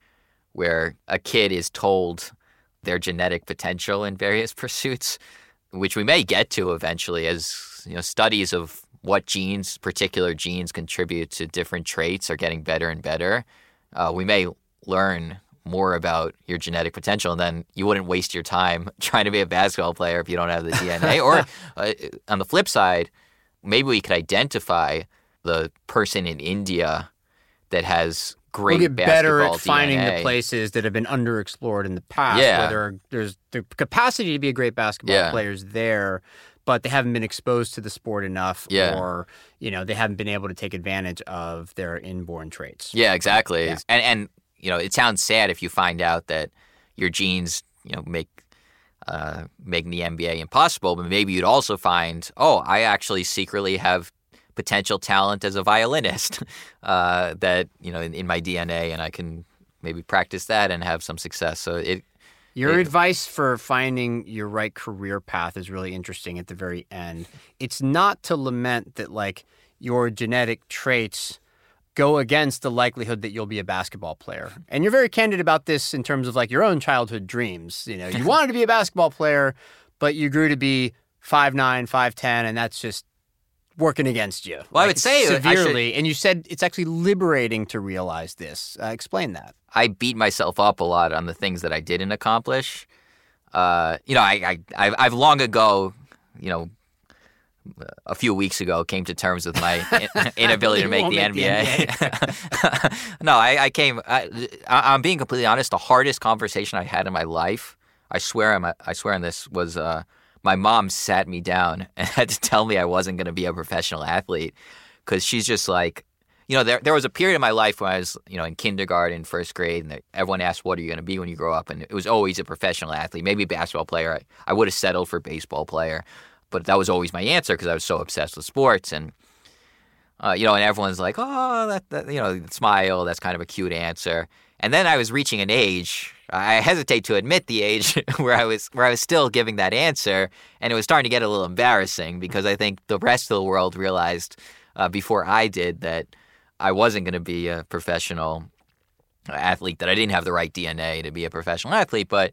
where a kid is told their genetic potential in various pursuits which we may get to eventually as you know studies of what genes particular genes contribute to different traits are getting better and better uh, we may learn more about your genetic potential, and then you wouldn't waste your time trying to be a basketball player if you don't have the DNA. or uh, on the flip side, maybe we could identify the person in India that has great we'll get better at finding DNA. the places that have been underexplored in the past. Yeah. Where there are, there's the capacity to be a great basketball Yeah. players there, but they haven't been exposed to the sport enough, Yeah. or you know they haven't been able to take advantage of their inborn traits. Yeah, exactly. Yeah. And and you know, it sounds sad if you find out that your genes, you know, make uh, making the NBA impossible. But maybe you'd also find, oh, I actually secretly have potential talent as a violinist uh, that you know in, in my DNA, and I can maybe practice that and have some success. So it, Your advice for finding your right career path is really interesting at the very end. It's not to lament that like your genetic traits go against the likelihood that you'll be a basketball player. And you're very candid about this in terms of like your own childhood dreams. You know, you wanted to be a basketball player, but you grew to be 5'9, 5'10 and that's just working against you. Well, I would say I should- severely. And you said it's actually liberating to realize this. Uh, explain that. I beat myself up a lot on the things that I didn't accomplish. Uh, you know, I, I I've, I've long ago, you know, a few weeks ago, came to terms with my inability to make the make the NBA. no, I, I came. I, I- I'm being completely honest. The hardest conversation I had in my life, I swear, I'm, I swear on this, was uh, my mom sat me down and had to tell me I wasn't going to be a professional athlete because she's just like, you know, there there was a period in my life when I was, you know, in kindergarten, first grade, and everyone asked, "What are you going to be when you grow up?" And it was always a professional athlete, maybe a basketball player. I, I would have settled for baseball player, but that was always my answer because I was so obsessed with sports. And uh, you know, and everyone's like, "Oh, that, that," you know, smile. That's kind of a cute answer. And then I was reaching an age. I hesitate to admit the age where I was where I was still giving that answer, and it was starting to get a little embarrassing because I think the rest of the world realized uh, before I did that I wasn't going to be a professional athlete, that I didn't have the right DNA to be a professional athlete. But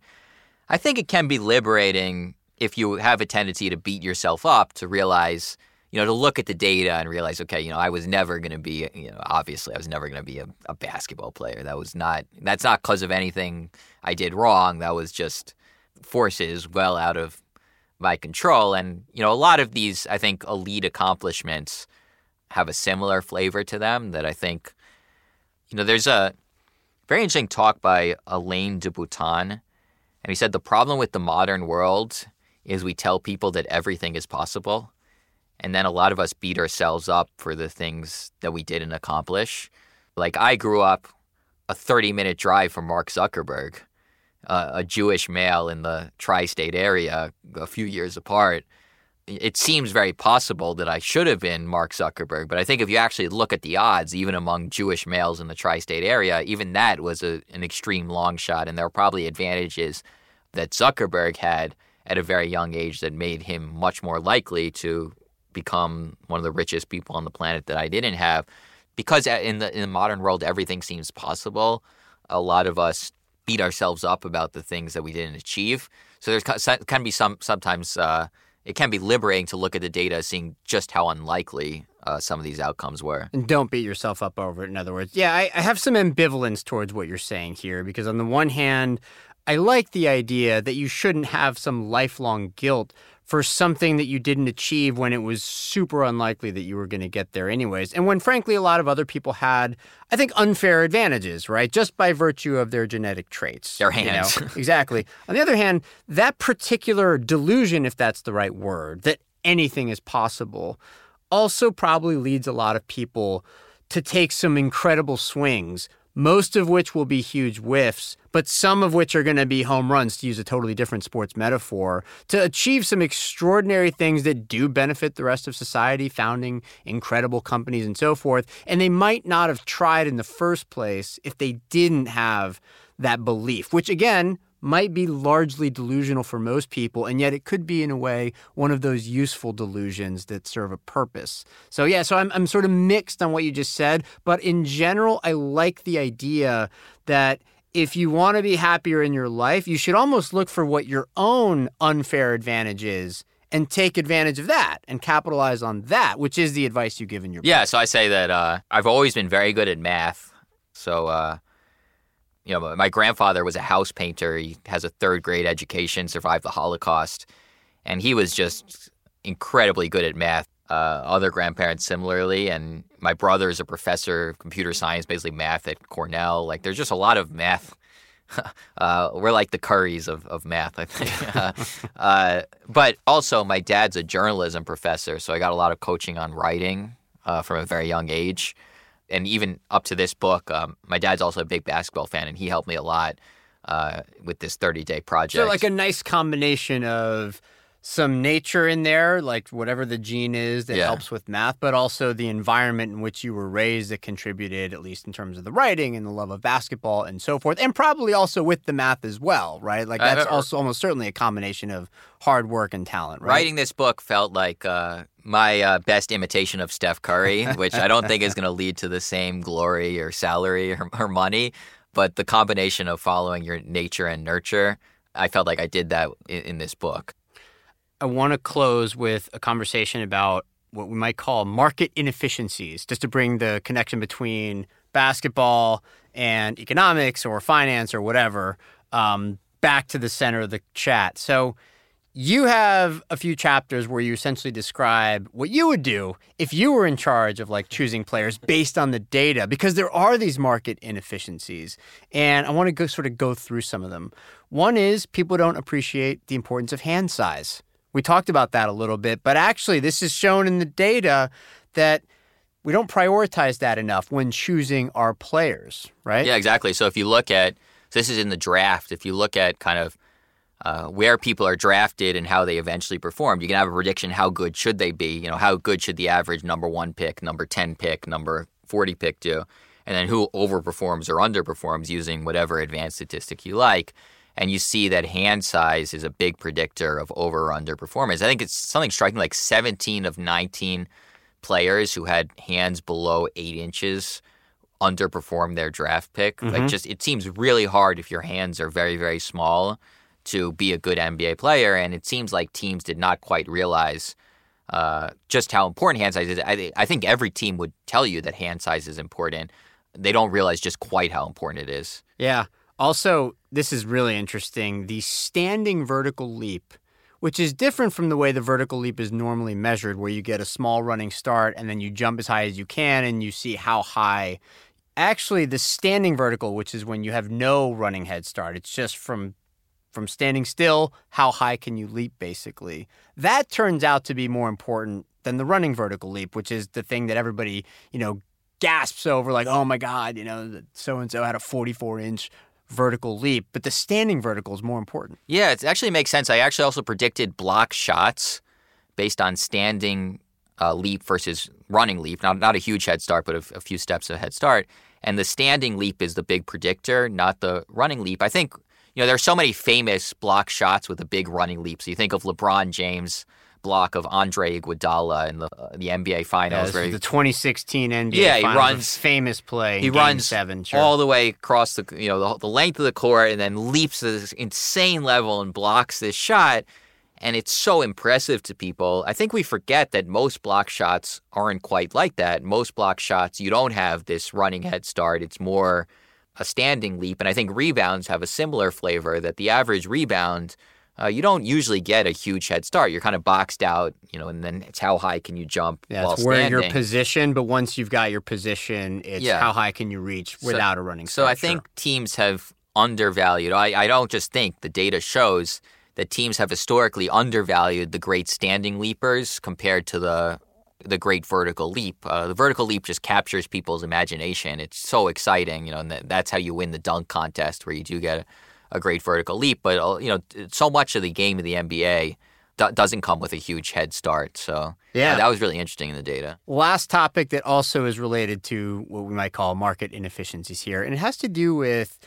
I think it can be liberating if you have a tendency to beat yourself up to realize, you know, to look at the data and realize, okay, you know, I was never going to be, you know, obviously I was never going to be a, a basketball player. That was not, that's not because of anything I did wrong. That was just forces well out of my control. And, you know, a lot of these, I think, elite accomplishments have a similar flavor to them that I think, you know, there's a very interesting talk by Alain de. And he said the problem with the modern world is we tell people that everything is possible. And then a lot of us beat ourselves up for the things that we didn't accomplish. Like I grew up a 30 minute drive from Mark Zuckerberg, uh, a Jewish male in the tri state area, a few years apart. It seems very possible that I should have been Mark Zuckerberg, but I think if you actually look at the odds, even among Jewish males in the tri state area, even that was a, an extreme long shot. And there were probably advantages that Zuckerberg had at a very young age that made him much more likely to become one of the richest people on the planet that I didn't have. Because in the in the modern world, everything seems possible. A lot of us beat ourselves up about the things that we didn't achieve. So there's can be some sometimes uh, it can be liberating to look at the data, seeing just how unlikely uh, some of these outcomes were. And don't beat yourself up over it. In other words, yeah, I, I have some ambivalence towards what you're saying here because, on the one hand, I like the idea that you shouldn't have some lifelong guilt for something that you didn't achieve when it was super unlikely that you were going to get there, anyways. And when, frankly, a lot of other people had, I think, unfair advantages, right? Just by virtue of their genetic traits. Their you know? hands. exactly. On the other hand, that particular delusion, if that's the right word, that anything is possible, also probably leads a lot of people to take some incredible swings, most of which will be huge whiffs, but some of which are going to be home runs, to use a totally different sports metaphor, to achieve some extraordinary things that do benefit the rest of society, founding incredible companies and so forth. And they might not have tried in the first place if they didn't have that belief, which again, might be largely delusional for most people, and yet it could be, in a way, one of those useful delusions that serve a purpose. So, yeah, so I'm, I'm sort of mixed on what you just said, but in general, I like the idea that if you want to be happier in your life, you should almost look for what your own unfair advantage is and take advantage of that and capitalize on that, which is the advice you give in your book. Yeah, so I say that uh, I've always been very good at math. So uh, you know, my grandfather was a house painter. He has a third grade education, survived the Holocaust, and he was just incredibly good at math. Uh, other grandparents similarly, and my brother is a professor of computer science, basically math at Cornell. Like, there's just a lot of math. uh, we're like the Currys of, of math, I think. uh, uh, but also, my dad's a journalism professor, so I got a lot of coaching on writing uh, from a very young age and even up to this book, um, my dad's also a big basketball fan, and he helped me a lot uh, with this 30 day project. So, like a nice combination of some nature in there, like whatever the gene is that Yeah. helps with math, but also the environment in which you were raised that contributed, at least in terms of the writing and the love of basketball and so forth, and probably also with the math as well, right? Like Uh, that's also almost certainly a combination of hard work and talent, right? Writing this book felt like uh, my uh, best imitation of Steph Curry, which I don't think is going to lead to the same glory or salary or, or money. But the combination of following your nature and nurture, I felt like I did that in, in this book. I want to close with a conversation about what we might call market inefficiencies, just to bring the connection between basketball and economics or finance or whatever um, back to the center of the chat. So, you have a few chapters where you essentially describe what you would do if you were in charge of like choosing players based on the data because there are these market inefficiencies and I want to go sort of go through some of them. One is people don't appreciate the importance of hand size. We talked about that a little bit, but actually this is shown in the data that we don't prioritize that enough when choosing our players, right? Yeah, exactly. So if you look at this is in the draft, if you look at kind of uh, where people are drafted and how they eventually perform, you can have a prediction how good should they be. You know, how good should the average number one pick, number ten pick, number forty pick do, and then who overperforms or underperforms using whatever advanced statistic you like. And you see that hand size is a big predictor of over or under performance. I think it's something striking like 17 of 19 players who had hands below eight inches underperform their draft pick. Like just it seems really hard if your hands are very, very small to be a good NBA player. And it seems like teams did not quite realize uh, just how important hand size is. I, I think every team would tell you that hand size is important. They don't realize just quite how important it is. Yeah. Also, this is really interesting. The standing vertical leap, which is different from the way the vertical leap is normally measured, where you get a small running start and then you jump as high as you can and you see how high. Actually, the standing vertical, which is when you have no running head start, it's just from from standing still, how high can you leap basically. That turns out to be more important than the running vertical leap, which is the thing that everybody, you know, gasps over like, "Oh my god, you know, so and so had a 44 inch vertical leap, but the standing vertical is more important. Yeah, it actually makes sense. I actually also predicted block shots based on standing uh, leap versus running leap. Not not a huge head start, but a, a few steps of head start. And the standing leap is the big predictor, not the running leap. I think you know there's so many famous block shots with a big running leap. So you think of LeBron James block of Andre Iguodala in the uh, the NBA Finals, he- the 2016 NBA Yeah, he Finals, runs- famous play. in he Game runs seven. Sure. all the way across the you know the, the length of the court and then leaps to this insane level and blocks this shot and it's so impressive to people i think we forget that most block shots aren't quite like that most block shots you don't have this running head start it's more a standing leap and i think rebounds have a similar flavor that the average rebound uh, you don't usually get a huge head start. You're kind of boxed out, you know, and then it's how high can you jump yeah, while it's where standing. you're positioned, but once you've got your position, it's Yeah. how high can you reach without a running start. So. I think teams have undervalued. I, I don't just think the data shows that teams have historically undervalued the great standing leapers compared to the the great vertical leap. Uh, the vertical leap just captures people's imagination. It's so exciting, you know, and that, that's how you win the dunk contest, where you do get a, great vertical leap. But uh, you know, so much of the game of the NBA do- doesn't come with a huge head start. So uh, Yeah. that was really interesting in the data. Last topic that also is related to what we might call market inefficiencies here, and it has to do with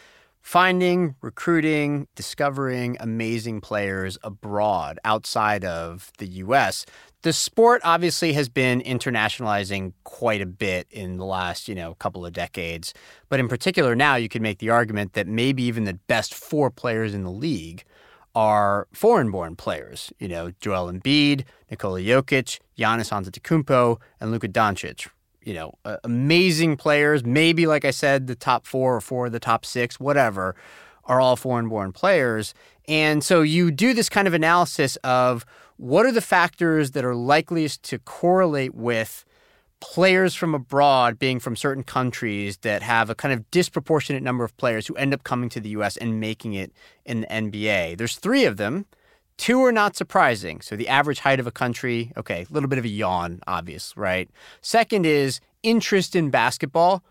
finding, recruiting, discovering amazing players abroad outside of the US. The sport obviously has been internationalizing quite a bit in the last, you know, couple of decades. But in particular now you could make the argument that maybe even the best four players in the league are foreign-born players. You know, Joel Embiid, Nikola Jokic, Giannis Antetokounmpo, and Luka Doncic. you know, uh, amazing players. Maybe, like I said, the top four or four of the top six, whatever, are all foreign born players. And so you do this kind of analysis of what are the factors that are likeliest to correlate with players from abroad being from certain countries that have a kind of disproportionate number of players who end up coming to the US and making it in the NBA. There's three of them. Two are not surprising. So the average height of a country, okay, a little bit of a yawn, obvious, right? Second is interest in basketball,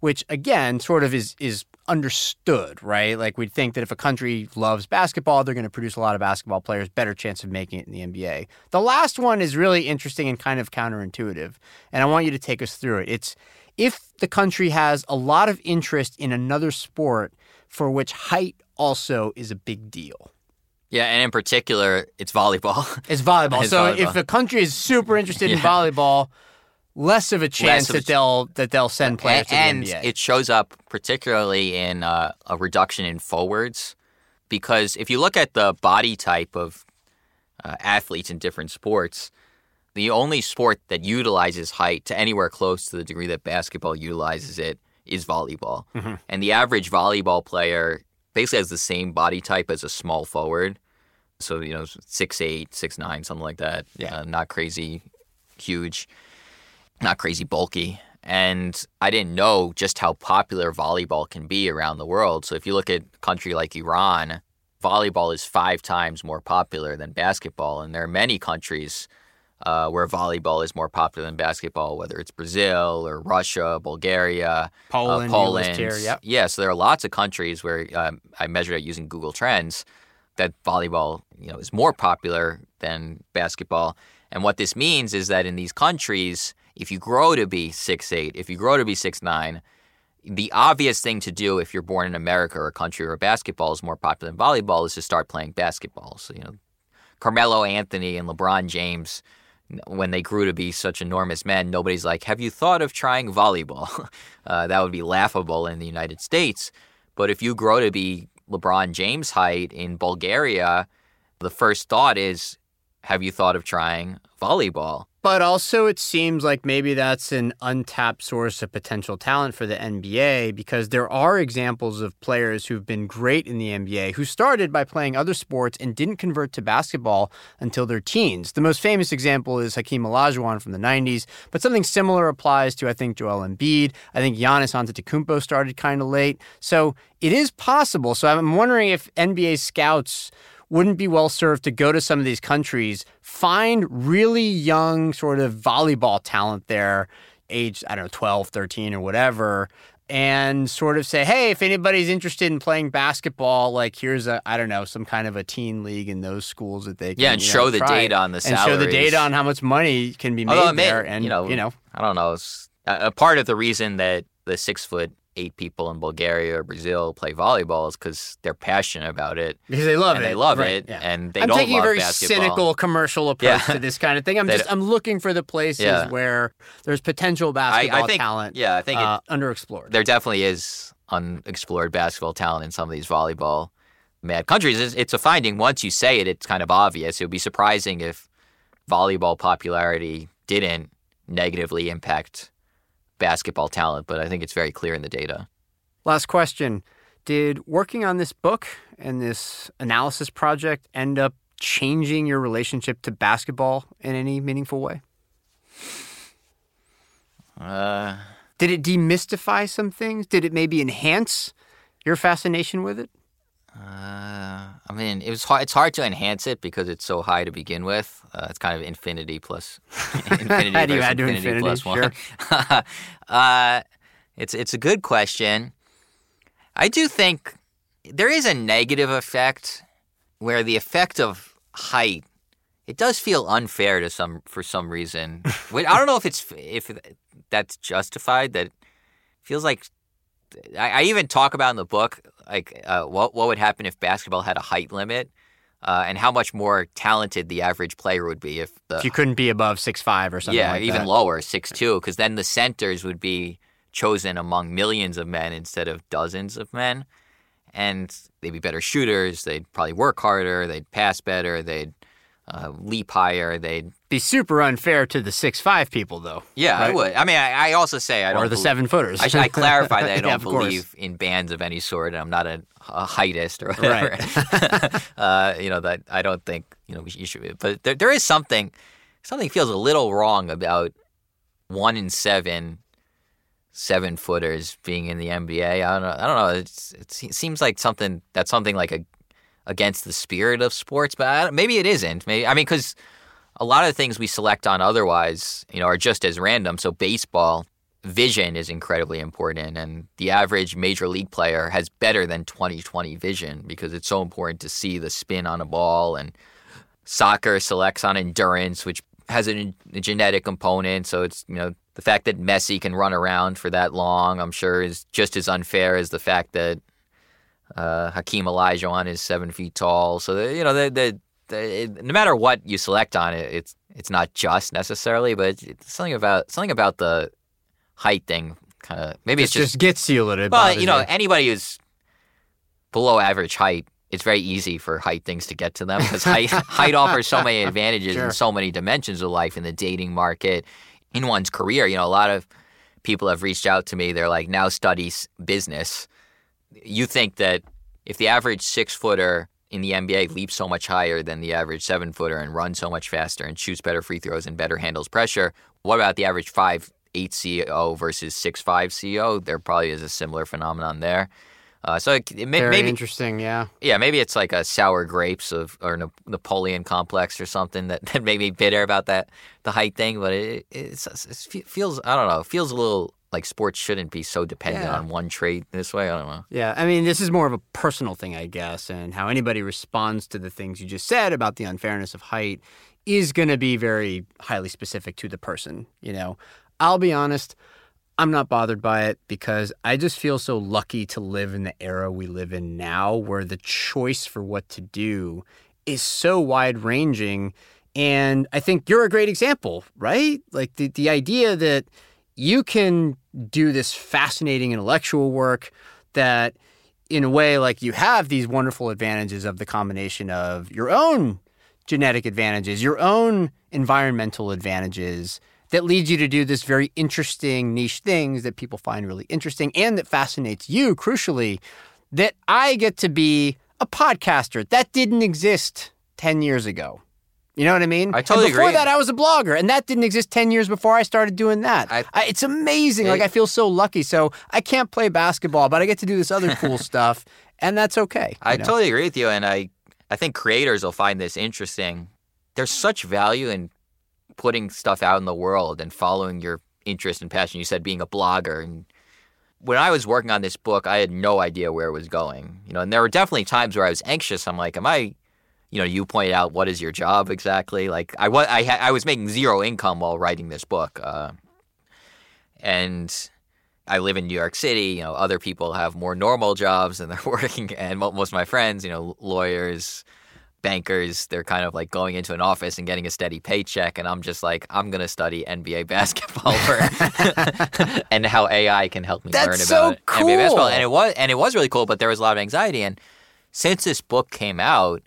which again sort of is is understood, right? Like we'd think that if a country loves basketball, they're going to produce a lot of basketball players, better chance of making it in the NBA. The last one is really interesting and kind of counterintuitive, and I want you to take us through it. It's if the country has a lot of interest in another sport for which height also is a big deal. Yeah, and in particular, it's volleyball. It's volleyball. It's so volleyball. if a country is super interested in volleyball, less of a chance of a that they'll that they'll send players and to the NBA. it shows up particularly in uh, a reduction in forwards because if you look at the body type of uh, athletes in different sports the only sport that utilizes height to anywhere close to the degree that basketball utilizes it is volleyball Mhm. and the average volleyball player basically has the same body type as a small forward so you know six eight six nine something like that Yeah. uh, not crazy huge not crazy bulky. And I didn't know just how popular volleyball can be around the world. So if you look at a country like Iran, volleyball is five times more popular than basketball. And there are many countries uh, where volleyball is more popular than basketball, whether it's Brazil or Russia, Bulgaria, Poland, uh, Poland. here, yep. Yeah, so there are lots of countries where um, I measured it using Google Trends that volleyball, you know, is more popular than basketball. And what this means is that in these countries, if you grow to be six eight, if you grow to be six nine, the obvious thing to do if you're born in America or a country where basketball is more popular than volleyball is to start playing basketball. So you know, Carmelo Anthony and LeBron James, when they grew to be such enormous men, nobody's like, "Have you thought of trying volleyball?" uh, that would be laughable in the United States. But if you grow to be LeBron James height in Bulgaria, the first thought is, "Have you thought of trying volleyball?" But also, it seems like maybe that's an untapped source of potential talent for the NBA because there are examples of players who've been great in the NBA who started by playing other sports and didn't convert to basketball until their teens. The most famous example is Hakeem Olajuwon from the 90s, but something similar applies to, I think, Joel Embiid. I think Giannis Antetokounmpo started kind of late. So it is possible. So I'm wondering if NBA scouts wouldn't be well served to go to some of these countries, find really young sort of volleyball talent there, age, I don't know, 12, 13 or whatever, and sort of say, hey, if anybody's interested in playing basketball, like here's a, I don't know, some kind of a teen league in those schools that they can, Yeah, and you know, show the data on the salaries. And show the data on how much money can be made Although, may- there. And, you know, you know, I don't know. It's, a part of the reason that the six foot eight people in Bulgaria or Brazil play volleyball is because they're passionate about it because they love and it. they love Right, it, yeah. and they I'm don't taking love a very basketball. cynical commercial approach Yeah. to this kind of thing. I'm They just I'm looking for the places Yeah. where there's potential basketball I think, talent yeah, I think it, uh, underexplored. there definitely is unexplored basketball talent in some of these volleyball mad countries. It's, it's a finding. Once you say it, it's kind of obvious. It would be surprising if volleyball popularity didn't negatively impact basketball talent, but I think it's very clear in the data. Last question: Did working on this book and this analysis project end up changing your relationship to basketball in any meaningful way? Uh, Did it demystify some things? Did it maybe enhance your fascination with it? Uh, I mean, it was hard. It's hard to enhance it because it's so high to begin with. Uh, it's kind of infinity plus infinity Add you versus add to infinity, infinity, plus one. uh, it's it's a good question. I do think there is a negative effect where the effect of height it does feel unfair to some for some reason. I don't know if it's if that's justified. That feels like I, I even talk about in the book like uh, what what would happen if basketball had a height limit, uh, and how much more talented the average player would be if the If you couldn't be above six five or something yeah like even that. lower six two because then the centers would be chosen among millions of men instead of dozens of men, and they'd be better shooters. They'd probably work harder. They'd pass better. They'd uh, leap higher. They'd Be super unfair to the six five people, though. yeah, I would. I mean, I, I also say I don't Or the bel- seven footers. I I clarify that I don't course. believe in bands of any sort. and I'm not a, a heightist or whatever. uh, you know that I don't think you know you should. But there, there is something something feels a little wrong about one in seven seven footers being in the NBA. I don't know. I don't know. It's, it seems like something that's something like a against the spirit of sports, but maybe it isn't. Maybe I mean because a lot of the things we select on otherwise, you know, are just as random. So baseball vision is incredibly important, and the average major league player has better than 20/20 vision because it's so important to see the spin on a ball. And soccer selects on endurance, which has a, a genetic component. So it's you know the fact that Messi can run around for that long, I'm sure, is just as unfair as the fact that uh, Hakeem Olajuwon is seven feet tall. So the, you know the, the, the no matter what you select on it, it's it's not just necessarily, but it's, it's something about something about the height thing. Kind of maybe It it's just just gets you a little bit. well, you know, anybody who's below average height, it's very easy for height things to get to them because height, height offers so many advantages Sure. in so many dimensions of life in the dating market, in one's career. You know, a lot of people have reached out to me. They're like, now studies business. You think that if the average six footer in the NBA leaps so much higher than the average seven footer and runs so much faster and shoots better free throws and better handles pressure, what about the average five eight CEO versus six five CEO? There probably is a similar phenomenon there. Uh, so it, it may, Very maybe interesting. Yeah. yeah, maybe it's like a sour grapes of or Na- Napoleon complex or something that, that made me bitter about that the height thing. But it it's, it feels I don't know it feels a little like sports shouldn't be so dependent Yeah. on one trait this way. I don't know. Yeah, I mean, this is more of a personal thing, I guess, and how anybody responds to the things you just said about the unfairness of height is going to be very highly specific to the person. You know, I'll be honest, I'm not bothered by it because I just feel so lucky to live in the era we live in now where the choice for what to do is so wide ranging. And I think you're a great example, right? Like the, the idea that you can do this fascinating intellectual work that in a way like you have these wonderful advantages of the combination of your own genetic advantages, your own environmental advantages that leads you to do this very interesting niche things that people find really interesting and that fascinates you crucially that I get to be a podcaster that didn't exist 10 years ago. You know what I mean? I totally and before agree. that, I was a blogger, and that didn't exist 10 years before I started doing that. I- I, it's amazing. like, I feel so lucky. So, I can't play basketball, but I get to do this other cool stuff, and that's okay. I know? totally agree with you, and I I think creators will find this interesting. There's such value in putting stuff out in the world and following your interest and passion. You said being a blogger, and when I was working on this book, I had no idea where it was going. You know, and there were definitely times where I was anxious. I'm like, am I? You know, you pointed out what is your job exactly? Like, I was I, ha- I was making zero income while writing this book, uh, and I live in New York City. You know, other people have more normal jobs and they're working, and most of my friends, you know, lawyers, bankers, they're kind of like going into an office and getting a steady paycheck, and I'm just like, I'm gonna study NBA basketball for, and how AI can help me That's learn so about NBA basketball, and it was and it was really cool, but there was a lot of anxiety, and since this book came out,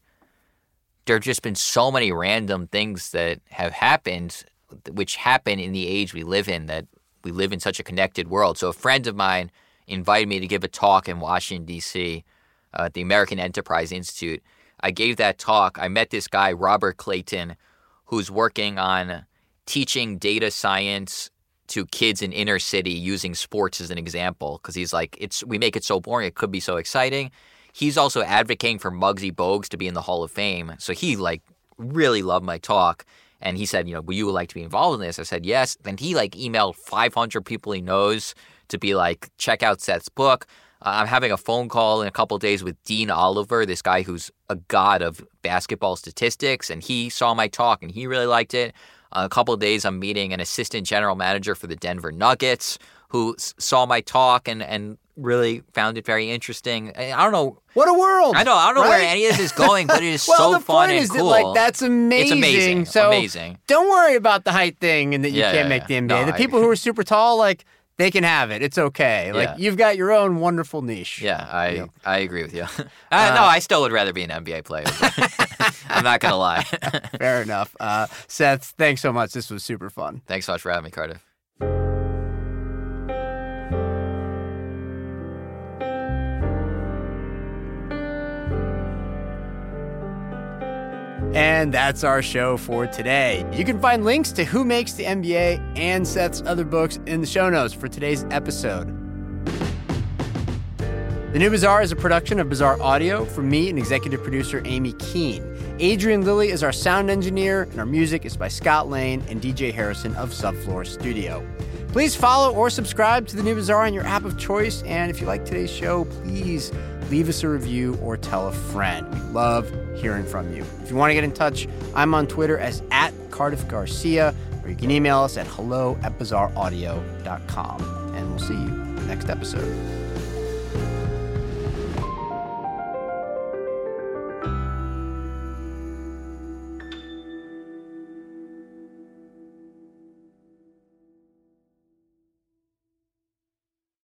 there have just been so many random things that have happened, which happen in the age we live in, that we live in such a connected world. So a friend of mine invited me to give a talk in Washington, D.C. Uh, at the American Enterprise Institute. I gave that talk. I met this guy, Robert Clayton, who's working on teaching data science to kids in inner city using sports as an example because he's like it's we make it so boring it could be so exciting he's also advocating for Muggsy Bogues to be in the Hall of Fame. So he like really loved my talk. And he said, you know, would you like to be involved in this? I said, yes. Then he like emailed 500 people he knows to be like, check out Seth's book. Uh, I'm having a phone call in a couple days with Dean Oliver, this guy who's a god of basketball statistics. And he saw my talk and he really liked it. Uh, a couple of days, I'm meeting an assistant general manager for the Denver Nuggets who saw my talk and, and really found it very interesting. I I don't know What a world! I know. I don't know where any of this is going, but it is well, so the fun point and is cool. that like that's amazing. It's amazing. So amazing. don't worry about the height thing and that you Yeah, can't make the. NBA. No, the I- people who are super tall, like they can have it. It's okay. Like Yeah. you've got your own wonderful niche. Yeah, I Yeah. I agree with you. uh, no, I still would rather be an NBA player. I'm not gonna lie. Fair enough. Uh, Seth, thanks so much. This was super fun. Thanks so much for having me, Cardiff. And that's our show for today. You can find links to Who Makes the NBA and Seth's other books in the show notes for today's episode. The New Bazaar is a production of Bazaar Audio from me and executive producer Amy Keene. Adrian Lilly is our sound engineer, and our music is by Scott Lane and DJ Harrison of Subfloor Studio. Please follow or subscribe to The New Bazaar on your app of choice. And if you like today's show, please leave us a review or tell a friend. We love hearing from you. If you want to get in touch, I'm on Twitter as at Cardiff Garcia, or you can email us at hello at bazaaraudio.com. And we'll see you next episode.